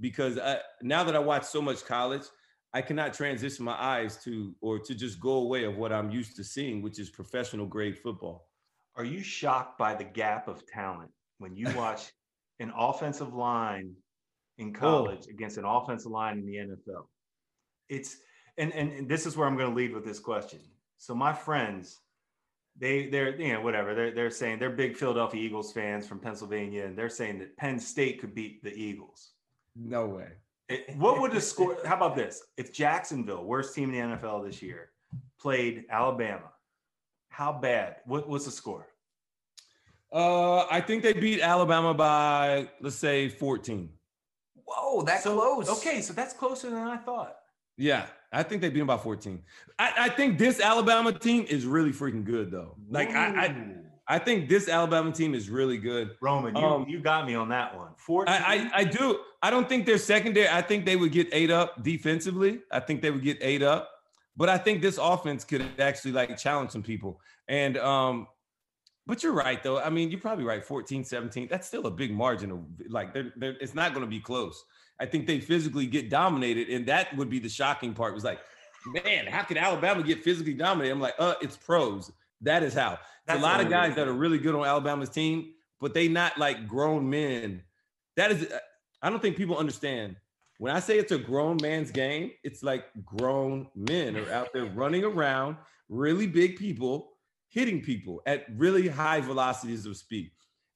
because I, now that I watch so much college, I cannot transition my eyes to or to just go away of what I'm used to seeing, which is professional grade football. Are you shocked by the gap of talent when you watch an offensive line in college against an offensive line in the NFL? It's and and, and this is where I'm going to lead with this question. So my friends, they they're you know whatever they're they're saying they're big Philadelphia Eagles fans from Pennsylvania, and they're saying that Penn State could beat the Eagles. No way. It- what would the score? How about this? If Jacksonville, worst team in the NFL this year, played Alabama, how bad? What, was the score? Uh, I think they beat Alabama by let's say 14. Whoa, that So- close. Okay, so that's closer than I thought. Yeah, I think they beat them by 14. I, I think this Alabama team is really freaking good though. Like I, I I think this Alabama team is really good. Roman, you, Um, you got me on that one. 14. I, I I do. I don't think they're secondary. I think they would get eight up defensively. I think they would get eight up. But I think this offense could actually like challenge some people. And um, but you're right though. I mean, you're probably right. 14, 17. That's still a big margin of like they're, they're it's not going to be close. I think they physically get dominated, and that would be the shocking part. Was like, man, how could Alabama get physically dominated? I'm like, uh, it's pros. That is how. That's a lot of guys that are really good on Alabama's team, but they not like grown men. That is, I don't think people understand. When I say it's a grown man's game, it's like grown men are out there running around, really big people, hitting people at really high velocities of speed.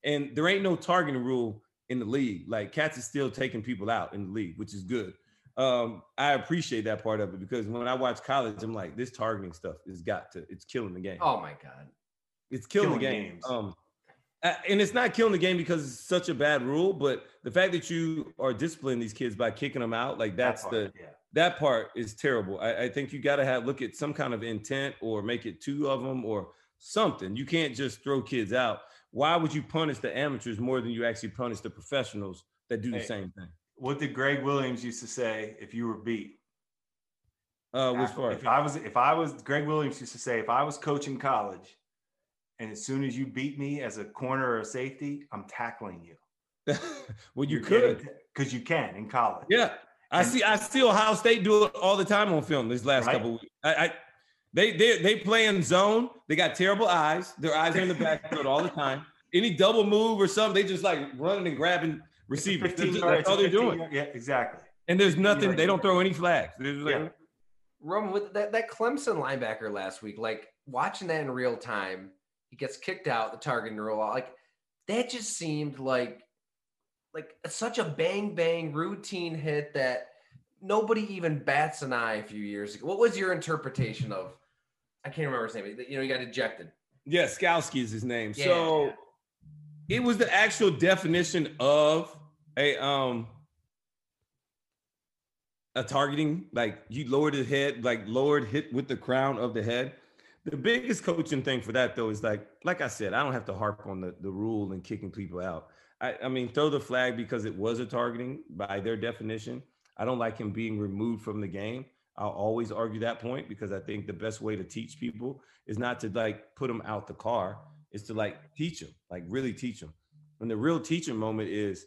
And there ain't no targeting rule in the league. Like Cats is still taking people out in the league, which is good. Um, I appreciate that part of it because when I watch college, I'm like, this targeting stuff has got to, it's killing the game. Oh my God. It's killing, the game. games. Um, and it's not killing the game because it's such a bad rule, but the fact that you are disciplining these kids by kicking them out, like That that's part, the yeah. that part is terrible. I, I think you got to have look at some kind of intent or make it two of them or something. You can't just throw kids out. Why would you punish the amateurs more than you actually punish the professionals that do the Hey. same thing? What did Gregg Williams used to say if you were beat? Uh, which part? If I was, if I was, Gregg Williams used to say, if I was coaching college, and as soon as you beat me as a corner or a safety, I'm tackling you. well, you could. because you can in college. Yeah, I And- see. I see Ohio State do it all the time on film. This last Right. couple weeks, I, I they they they play in zone. They got terrible eyes. Their eyes are in the backfield all the time. Any double move or something, they just like running and grabbing receivers. That's, 15 just- that's all they're 15 doing. yard- Yeah, exactly. And there's nothing. They don't throw any flags. Like, Yeah. Roman with that, that Clemson linebacker last week, like watching that in real time, he gets kicked out, the targeting rule, like that just seemed like like such a bang bang routine hit that nobody even bats an eye a few years ago. What was your interpretation of? I can't remember his name. You know, he got ejected. Yeah, Skalski is his name. Yeah. So it was the actual definition of a um a targeting, like you lowered his head, like lowered hit with the crown of the head. The biggest coaching thing for that though is like, like I said, I don't have to harp on the, the rule and kicking people out. I, I mean, throw the flag because it was a targeting by their definition. I don't like him being removed from the game. I'll always argue that point because I think the best way to teach people is not to like put them out the car, is to like teach them, like really teach them. And the real teaching moment is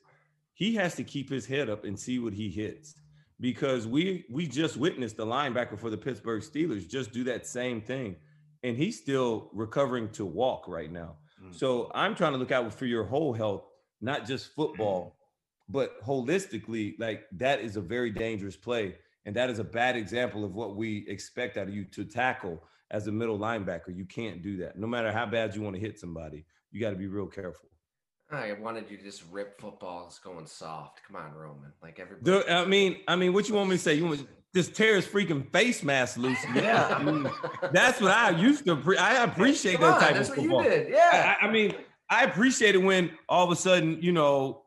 he has to keep his head up and see what he hits because we we just witnessed the linebacker for the Pittsburgh Steelers just do that same thing and he's still recovering to walk right now. Mm. So I'm trying to look out for your whole health, not just football, but holistically like that is a very dangerous play and that is a bad example of what we expect out of you to tackle as a middle linebacker. You can't do that. No matter how bad you want to hit somebody, you got to be real careful. I wanted you to just rip footballs going soft. Come on, Roman. Like everybody. The, I mean, I mean, what you want me to say? You want me to just tear his freaking face mask loose? Yeah, I mean, that's what I used to. Pre- I appreciate Come that on, type that's of what football. you did. Yeah. I, I mean, I appreciate it when all of a sudden, you know,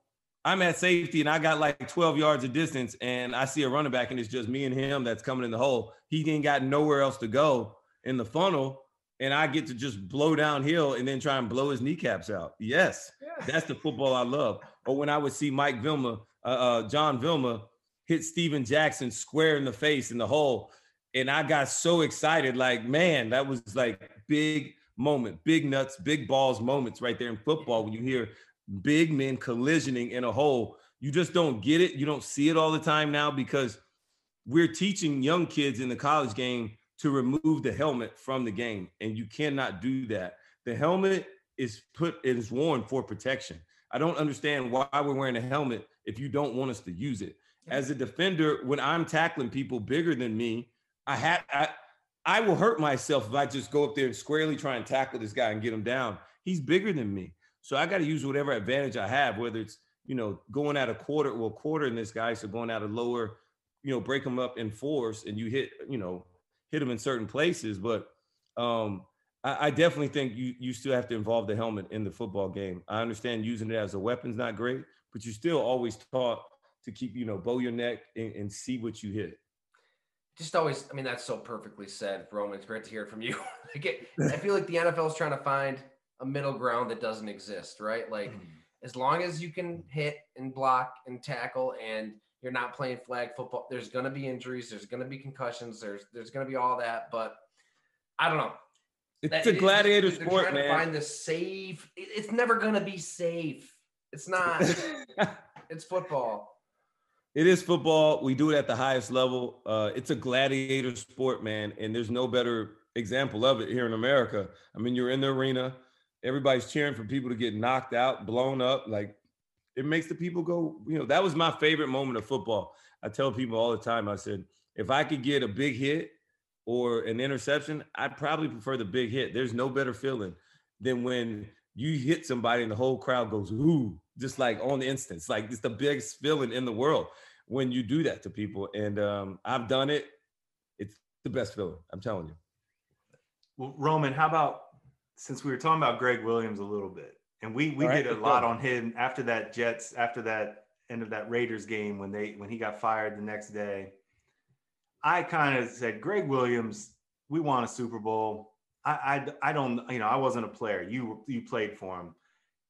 I'm at safety and I got like 12 yards of distance, and I see a running back, and it's just me and him that's coming in the hole. He ain't got nowhere else to go in the funnel, and I get to just blow downhill and then try and blow his kneecaps out. Yes, Yeah. that's the football I love. Or when I would see Mike Vilma, uh, uh, John Vilma, hit Steven Jackson square in the face in the hole, and I got so excited. Like, man, that was like big moment, big nuts, big balls moments right there in football when you hear big men collisioning in a hole. You just don't get it. You don't see it all the time now because we're teaching young kids in the college game to remove the helmet from the game, and you cannot do that. The helmet is put it is worn for protection. I don't understand why we're wearing a helmet if you don't want us to use it. As a defender, when I'm tackling people bigger than me, I had I, I will hurt myself if I just go up there and squarely try and tackle this guy and get him down. He's bigger than me. So I got to use whatever advantage I have, whether it's, you know, going at a quarter, well, quarter in this guy, so going at a lower, you know, break him up in force and you hit, you know, hit him in certain places. But um, I, I definitely think you you still have to involve the helmet in the football game. I understand using it as a weapon's not great, but you're still always taught to keep you know bow your neck and, and see what you hit. Just always, I mean, that's so perfectly said, Roman. It's great to hear from you. I feel like the NFL is trying to find a middle ground that doesn't exist, right? Like, Mm. as long as you can hit and block and tackle and you're not playing flag football, there's going to be injuries, there's going to be concussions, there's there's going to be all that. But I don't know. It's That- a gladiator they're sport, man. find the safe. it- It's never going to be safe. It's not. it's football. It is football. We do it at the highest level. Uh, it's a gladiator sport, man, and there's no better example of it here in America. I mean, you're in the arena, everybody's cheering for people to get knocked out, blown up. Like it makes the people go. You know, that was my favorite moment of football. I tell people all the time. I said, if I could get a big hit or an interception, I'd probably prefer the big hit. There's no better feeling than when you hit somebody and the whole crowd goes ooh, just like on the instant. It's like it's the biggest feeling in the world when you do that to people. And um, I've done it. It's the best feeling. I'm telling you. Well, Roman, how about since we were talking about Gregg Williams a little bit, and we we right, did a lot on him after that Jets after that end of that Raiders game when they when he got fired the next day. I kind of said, Gregg Williams, we won a Super Bowl. I, I I don't you know I wasn't a player. You you played for him.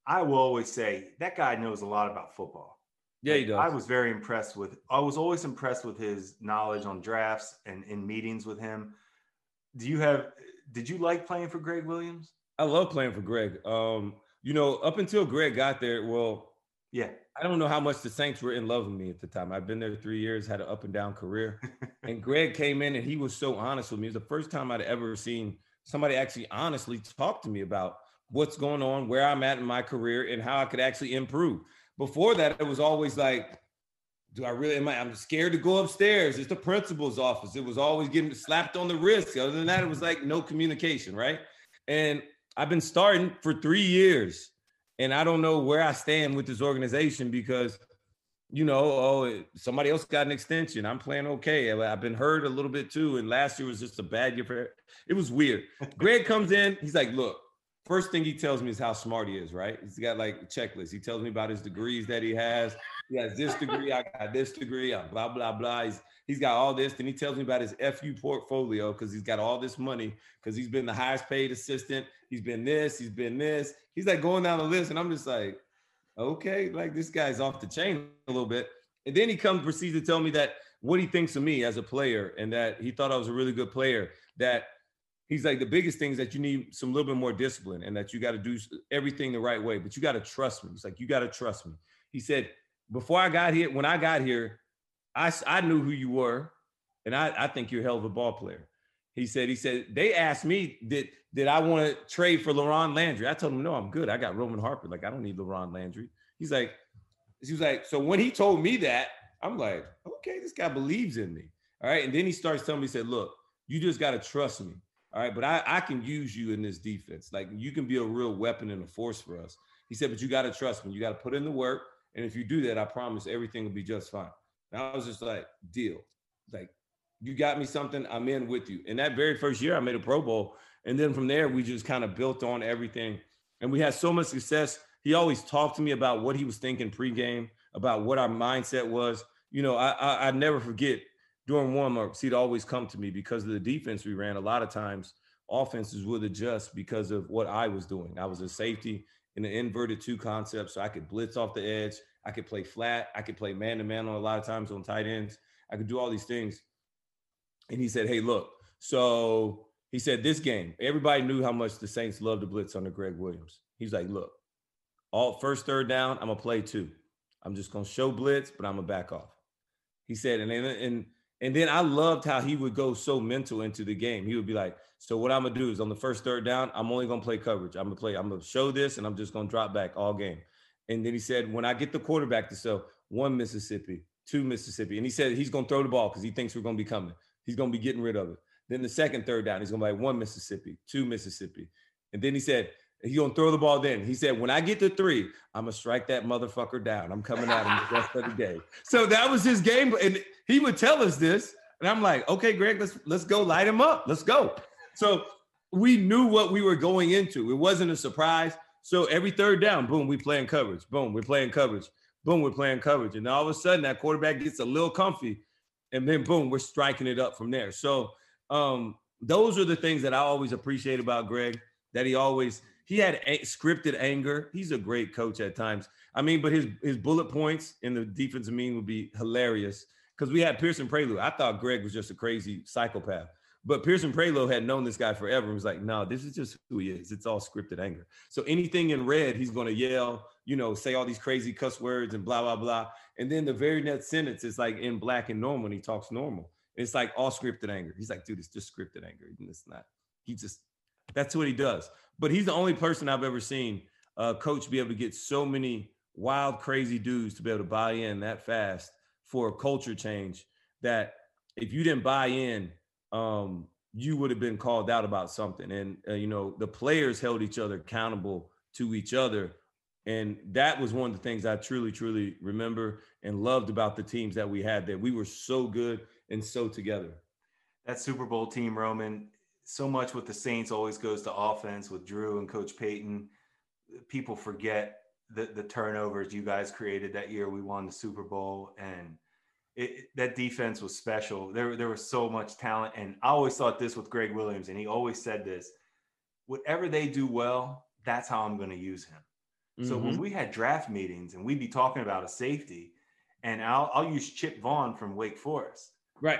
I will always say that guy knows a lot about football. Yeah, he does. I was very impressed with. I was always impressed with his knowledge on drafts and in meetings with him. Do you have? Did you like playing for Gregg Williams? I love playing for Greg. Um, you know, up until Greg got there, well, Yeah, I don't know how much the Saints were in love with me at the time. I've been there three years, had an up and down career. and Greg came in and he was so honest with me. It was the first time I'd ever seen somebody actually honestly talk to me about what's going on, where I'm at in my career, and how I could actually improve. Before that, it was always like, do I really am I I'm scared to go upstairs? It's the principal's office. It was always getting slapped on the wrist. Other than that, it was like no communication, right? And I've been starting for three years. And I don't know where I stand with this organization because you know, oh, somebody else got an extension. I'm playing okay. I've been hurt a little bit too. And last year was just a bad year for it was weird. Greg comes in, he's like, look, first thing he tells me is how smart he is, right? He's got like a checklist. He tells me about his degrees that he has. He has this degree, I got this degree, I'm blah, blah, blah. He's he's got all this. Then he tells me about his FU portfolio because he's got all this money because he's been the highest paid assistant. He's been this, he's been this. He's like going down the list, and I'm just like, okay, like this guy's off the chain a little bit. And then he comes, proceeds to tell me that what he thinks of me as a player and that he thought I was a really good player. That he's like, the biggest thing is that you need some little bit more discipline and that you got to do everything the right way, but you got to trust me. He's like, you got to trust me. He said, before I got here, when I got here, I, I knew who you were. And I, I think you're a hell of a ball player. He said, he said, they asked me, did, did I want to trade for LaRon Landry? I told him, no, I'm good. I got Roman Harper. Like, I don't need LaRon Landry. He's like, he was like, so when he told me that, I'm like, okay, this guy believes in me. All right. And then he starts telling me, he said, look, you just got to trust me. All right. But I, I can use you in this defense. Like you can be a real weapon and a force for us. He said, but you got to trust me. You got to put in the work. And if you do that, I promise everything will be just fine. And I was just like, deal. Like, you got me something, I'm in with you. And that very first year, I made a Pro Bowl. And then from there, we just kind of built on everything. And we had so much success. He always talked to me about what he was thinking pregame, about what our mindset was. You know, I, I, I never forget during warmups, he'd always come to me because of the defense we ran. A lot of times, offenses would adjust because of what I was doing. I was a safety in an inverted two concept, so I could blitz off the edge. I could play flat. I could play man to man on a lot of times on tight ends. I could do all these things. And he said, Hey, look, so he said, This game, everybody knew how much the Saints loved to blitz under Gregg Williams. He's like, Look, all first third down, I'm gonna play two. I'm just gonna show blitz, but I'm gonna back off. He said, and then and and then I loved how he would go so mental into the game. He would be like, So what I'm gonna do is on the first third down, I'm only gonna play coverage. I'm gonna play, I'm gonna show this, and I'm just gonna drop back all game. And then he said, when I get the quarterback to sell one Mississippi, two Mississippi, and he said he's gonna throw the ball because he thinks we're gonna be coming. He's gonna be getting rid of it. Then the second third down, he's gonna be like one Mississippi, two Mississippi, and then he said he's gonna throw the ball. Then he said, when I get to three, I'm gonna strike that motherfucker down. I'm coming at him the rest of the day. So that was his game, and he would tell us this, and I'm like, okay, Greg, let's let's go light him up. Let's go. So we knew what we were going into. It wasn't a surprise. So every third down, boom, we playing coverage. Boom, we're playing coverage. Boom, we're playing coverage. And all of a sudden, that quarterback gets a little comfy, and then boom, we're striking it up from there. So um, those are the things that I always appreciate about Greg. That he always he had a- scripted anger. He's a great coach at times. I mean, but his his bullet points in the defensive mean would be hilarious because we had Pierson Prioleau. I thought Greg was just a crazy psychopath. But Pierson Prioleau had known this guy forever and was like, no, this is just who he is. It's all scripted anger. So anything in red, he's going to yell, you know, say all these crazy cuss words and blah, blah, blah. And then the very next sentence is like in black and normal, and he talks normal. It's like all scripted anger. He's like, dude, it's just scripted anger. And It's not. He just, that's what he does. But he's the only person I've ever seen a coach be able to get so many wild, crazy dudes to be able to buy in that fast for a culture change that if you didn't buy in, um, you would have been called out about something. And uh, you know, the players held each other accountable to each other. And that was one of the things I truly, truly remember and loved about the teams that we had that we were so good and so together. That Super Bowl team, Roman, so much with the Saints always goes to offense with Drew and Coach Payton. People forget the, the turnovers you guys created that year. We won the Super Bowl and it, that defense was special. There, there was so much talent. And I always thought this with Gregg Williams, and he always said this whatever they do well, that's how I'm going to use him. Mm-hmm. So when we had draft meetings and we'd be talking about a safety, and I'll, I'll use Chip Vaughn from Wake Forest. Right.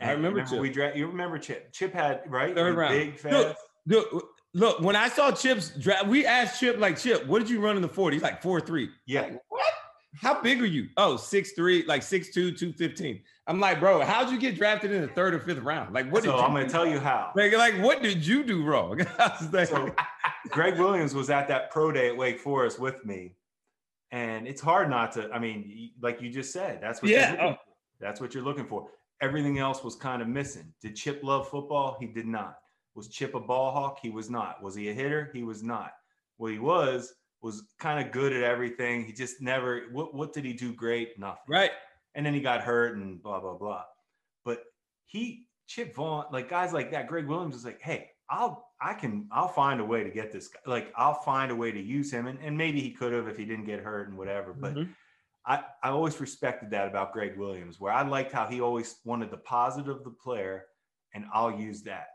I remember, remember we draft. You remember Chip? Chip had right Third round. big fast. Look, look, look, when I saw Chip's draft, we asked Chip like Chip, what did you run in the 40? He's like four three. Yeah. Like, what? How big are you? Oh, six three, like six two, two fifteen. I'm like, bro, how'd you get drafted in the third or fifth round? Like, what? So did I'm going to tell you how. Like, like, what did you do wrong? like, so Gregg Williams was at that pro day at Wake Forest with me, and it's hard not to. I mean, like you just said, that's what Yeah. you're looking. Oh. That's what you're looking for. Everything else was kind of missing. Did Chip love football? He did not. Was Chip a ball hawk? He was not. Was he a hitter? He was not. What he was was kind of good at everything. He just never. What What did he do great? Nothing. right. And then he got hurt and blah blah blah. But he Chip Vaughn, like guys like that, Gregg Williams is like, hey, I'll I can I'll find a way to get this guy. Like I'll find a way to use him. And, and maybe he could have if he didn't get hurt and whatever. But Mhm. I, I always respected that about Gregg Williams, where I liked how he always wanted the positive of the player, and I'll use that.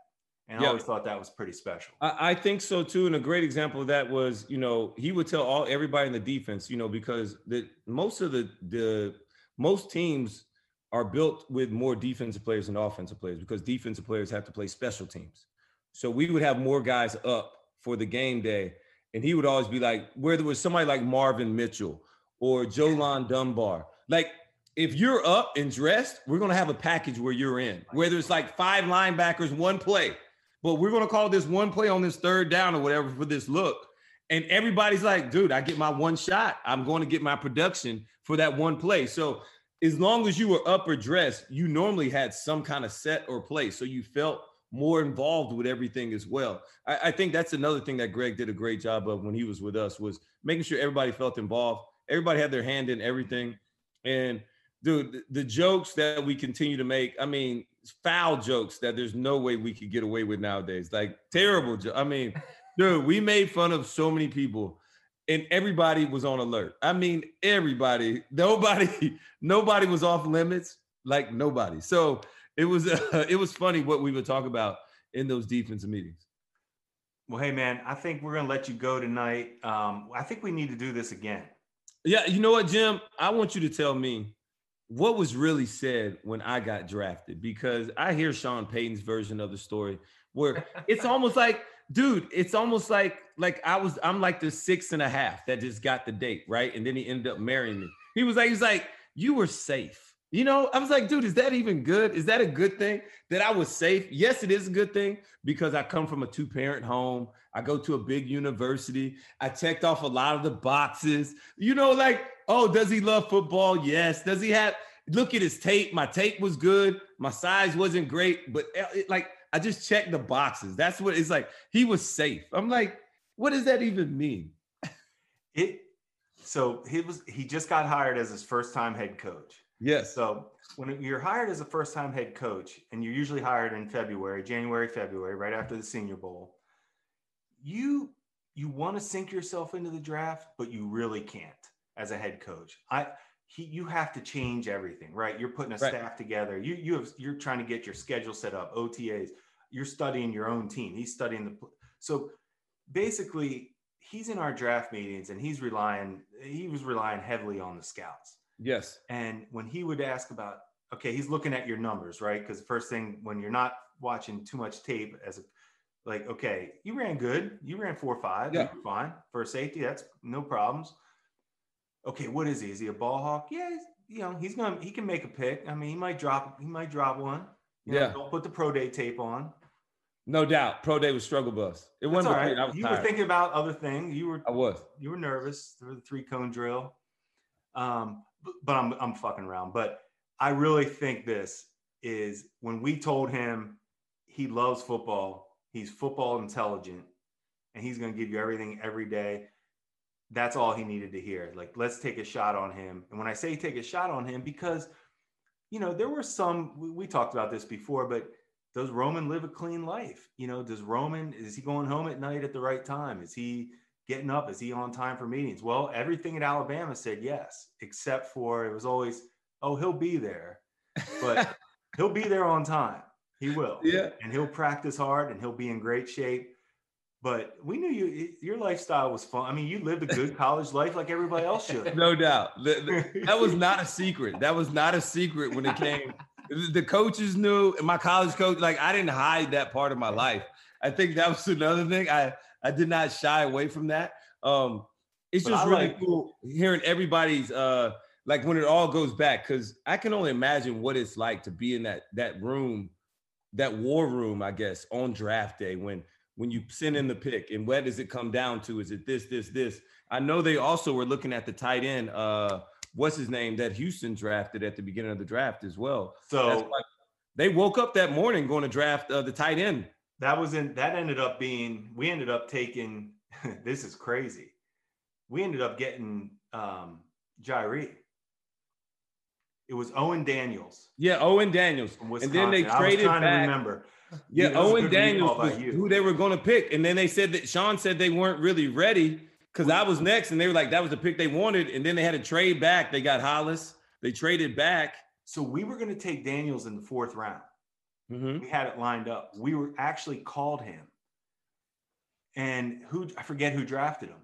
And I always thought that was pretty special. I, I think so too. And a great example of that was, you know, he would tell all everybody in the defense, you know, because the most of the the most teams are built with more defensive players than offensive players because defensive players have to play special teams. So we would have more guys up for the game day, and he would always be like, where there was somebody like Marvin Mitchell or Jo-Lonn Dunbar, like. If you're up and dressed, we're gonna have a package where you're in, where there's like five linebackers, one play but we're gonna call this one play on this third down or whatever for this look. And everybody's like, dude, I get my one shot. I'm going to get my production for that one play. So as long as you were up or dressed, you normally had some kind of set or play. So you felt more involved with everything as well. I, I think that's another thing that Greg did a great job of when he was with us was making sure everybody felt involved. Everybody had their hand in everything. And dude, the, jokes that we continue to make, I mean, foul jokes that there's no way we could get away with nowadays. Like terrible. Jo- I mean, dude, we made fun of so many people and everybody was on alert. I mean, everybody, nobody, nobody was off limits, like nobody. So it was, uh, it was funny what we would talk about in those defensive meetings. Well, hey man, I think we're gonna let you go tonight. Um, I think we need to do this again. Yeah, you know what, Jim? I want you to tell me what was really said when I got drafted because I hear Sean Payton's version of the story where it's almost like, dude, it's almost like like I was I'm like the six and a half that just got the date, right? And then he ended up marrying me. He was like, he's like, you were safe. You know, I was like, dude, is that even good? Is that a good thing that I was safe? Yes, it is a good thing because I come from a two parent home. I go to a big university. I checked off a lot of the boxes. You know, like, oh, does he love football? Yes. Does he have, look at his tape? My tape was good. My size wasn't great, but uh, it, like, I just checked the boxes. That's what it's like. He was safe. I'm like, what does that even mean? It so he was he just got hired as his first time head coach. Yes. So when you're hired as a first-time head coach, and you're usually hired in February, January, February, right after the Senior Bowl, you you want to sink yourself into the draft, but you really can't as a head coach. I he, you have to change everything, right? You're putting a Right. staff together. You you have you're trying to get your schedule set up, OTAs. You're studying your own team. He's studying the so basically he's in our draft meetings and he's relying he was relying heavily on the scouts. Yes. And when he would ask about, okay, he's looking at your numbers, right? Because the first thing when you're not watching too much tape as a like, okay, you ran good. You ran four or five. Yeah. Fine for a safety. That's no problems. Okay, what is he? Is he a ball hawk? Yeah, he's, you know, he's gonna he can make a pick. I mean, he might drop he might drop one. You know, Yeah. Don't put the pro day tape on. No doubt. Pro day was struggle bus. It wasn't all right. Was You tired. were thinking about other things. You were I was. you were nervous for the three cone drill. Um, but I'm I'm fucking around. But I really think this is when we told him he loves football, he's football intelligent, and he's gonna give you everything every day. That's all he needed to hear. Like, let's take a shot on him. And when I say take a shot on him, because you know, there were some we, we talked about this before, but does Roman live a clean life? You know, does Roman is he going home at night at the right time? Is he getting up? Is he on time for meetings? Well, everything at Alabama said yes, except for it was always, oh, he'll be there, but he'll be there on time. He will. Yeah. And he'll practice hard and he'll be in great shape. But we knew you your lifestyle was fun. I mean, you lived a good college life like everybody else should. No doubt. The- the- that was not a secret. That was not a secret when it came. The- The coaches knew, and my college coach, like I didn't hide that part of my life. I think that was another thing. I I did not shy away from that. Um, it's But just I really like- cool hearing everybody's uh like when it all goes back, because I can only imagine what it's like to be in that that room, that war room, I guess, on draft day when when you send in the pick and what does it come down to? Is it this, this, this? I know they also were looking at the tight end. Uh, what's his name that Houston drafted at the beginning of the draft as well. So they woke up that morning going to draft uh, the tight end. That was in that ended up being we ended up taking this is crazy. We ended up getting um Jahri. It was Owen Daniels Yeah, Owen Daniels. And then they traded trying back. to remember. Yeah, a Owen Daniels was who they were going to pick, and then they said that Sean said they weren't really ready because I was next, and they were like that was the pick they wanted, and then they had to trade back. They got Hollis. They traded back. So we were going to take Daniels in the fourth round. Mhm. We had it lined up. We were actually called him. And who I forget who drafted him.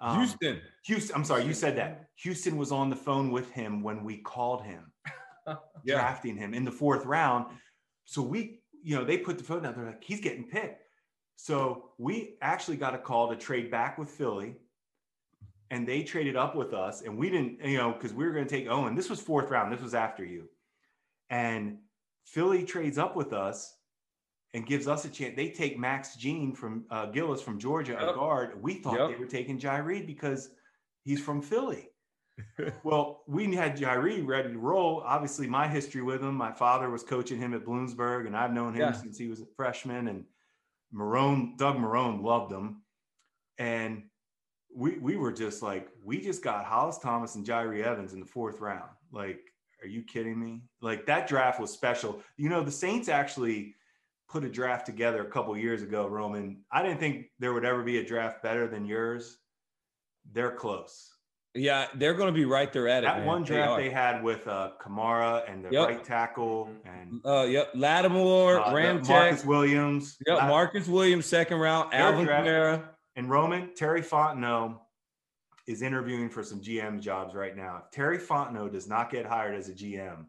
Um, Houston. Houston. I'm sorry, you said that. Houston was on the phone with him when we called him. Yeah. drafting him in the fourth round. So we, you know, they put the phone down. They're like, he's getting picked. So we actually got a call to trade back with Philly, and they traded up with us. And we didn't, you know, because we were going to take Owen. This was fourth round. This was after you. And Philly trades up with us and gives us a chance. They take Max Jean from uh, Gilles from Georgia, a guard. We thought Yep. they were taking Jahri because he's from Philly. well, we had Jahri ready to roll. Obviously, my history with him, my father was coaching him at Bloomsburg, and I've known him Yeah. since he was a freshman. And Marrone, Doug Marrone loved him. And we we were just like, we just got Hollis Thomas and Jahri Evans in the fourth round. Like, are you kidding me? Like that draft was special. You know, the Saints actually put a draft together a couple years ago, Roman. I didn't think there would ever be a draft better than yours. They're close. Yeah, they're going to be right there at it. That man. one draft are. they, had with uh, Kamara and the Yep. right tackle and Uh, yep, Lattimore, uh, Ramczyk, Marcus Williams. yep, Lat- Marcus Williams, second round, Alvin Kamara. and Roman Terry Fontenot is interviewing for some GM jobs right now. If Terry Fontenot does not get hired as a GM,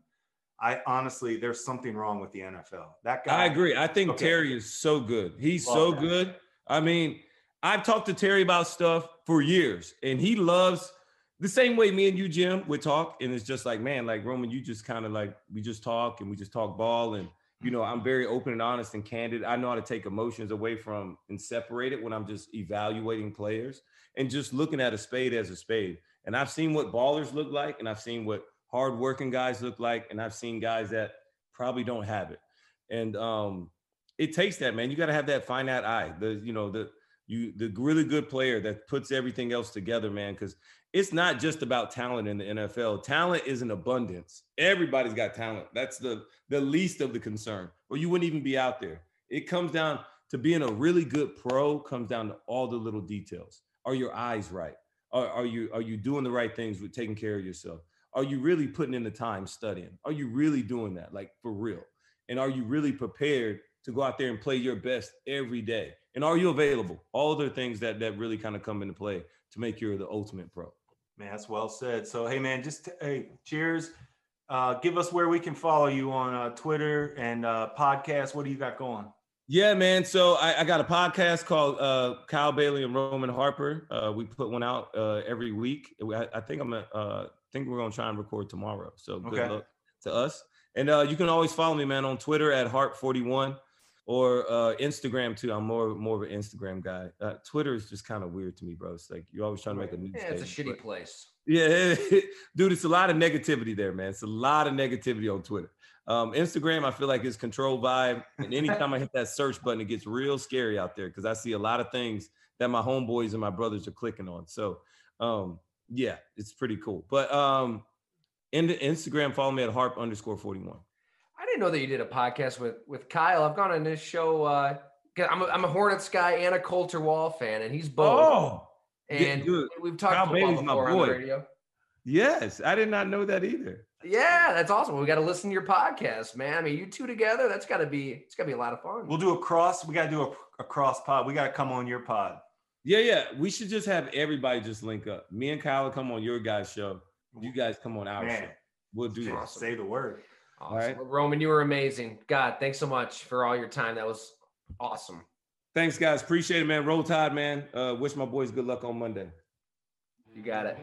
I honestly there's something wrong with the NFL. That guy. I agree. I think Okay. Terry is so good. He's Love so that. good. I mean, I've talked to Terry about stuff for years, and he loves the same way me and you, Jim, would talk. And it's just like, man, like Roman, you just kind of like we just talk and we just talk ball. And you know, I'm very open and honest and candid. I know how to take emotions away from and separate it when I'm just evaluating players and just looking at a spade as a spade. And I've seen what ballers look like, and I've seen what hardworking guys look like, and I've seen guys that probably don't have it. And um, it takes that, man. You got to have that finite eye. The you know the You the really good player that puts everything else together, man. Because it's not just about talent in the NFL. Talent is an abundance. Everybody's got talent. That's the the least of the concern, or you wouldn't even be out there. It comes down to being a really good pro. Comes down to all the little details. Are your eyes right? Are, are you are you doing the right things with taking care of yourself? Are you really putting in the time studying? Are you really doing that, like for real? And are you really prepared to go out there and play your best every day? And are you available? All the things that that really kind of come into play to make you the ultimate pro. Man, that's well said. So, hey, man, just hey, cheers. Uh, give us where we can follow you on uh, Twitter and uh, podcast. What do you got going? Yeah, man. So I, I got a podcast called uh, Kyle Bailey and Roman Harper. Uh, we put one out uh, every week. I, I think I'm. Uh, think we're gonna try and record tomorrow. So good Okay. luck to us. And uh, you can always follow me, man, on Twitter at Harp41 or uh, Instagram too. I'm more more of an Instagram guy. Uh, Twitter is just kind of weird to me, bro. It's like you're always trying to make a new. Yeah, it's a shitty place. yeah, dude, it's a lot of negativity there, man. It's a lot of negativity on Twitter. Um, Instagram, I feel like it's control vibe. And anytime I hit that search button, it gets real scary out there because I see a lot of things that my homeboys and my brothers are clicking on. So um, yeah, it's pretty cool. But um, in the Instagram, follow me at harp underscore 41. I didn't know that you did a podcast with with Kyle. I've gone on this show. Uh, I'm a, I'm a Hornets guy and a Colter Wall fan, and he's both. Oh, and dude, we've talked Kyle football Bailey's my before on the boy. radio. Yes. I did not know that either. Yeah, that's awesome. We got to listen to your podcast, man. I mean, you two together, that's got to be it's got to be a lot of fun. We'll do a cross. We got to do a, a cross pod. We got to come on your pod. Yeah, yeah. We should just have everybody just link up. Me and Kyle will come on your guys' show. You guys come on our Man. show. We'll do that. Awesome. Say the word. Awesome. right. Well, Roman, you were amazing. God, thanks so much for all your time. That was awesome. Thanks, guys. Appreciate it, man. Roll Tide, man. Uh, wish my boys good luck on Monday. You got it.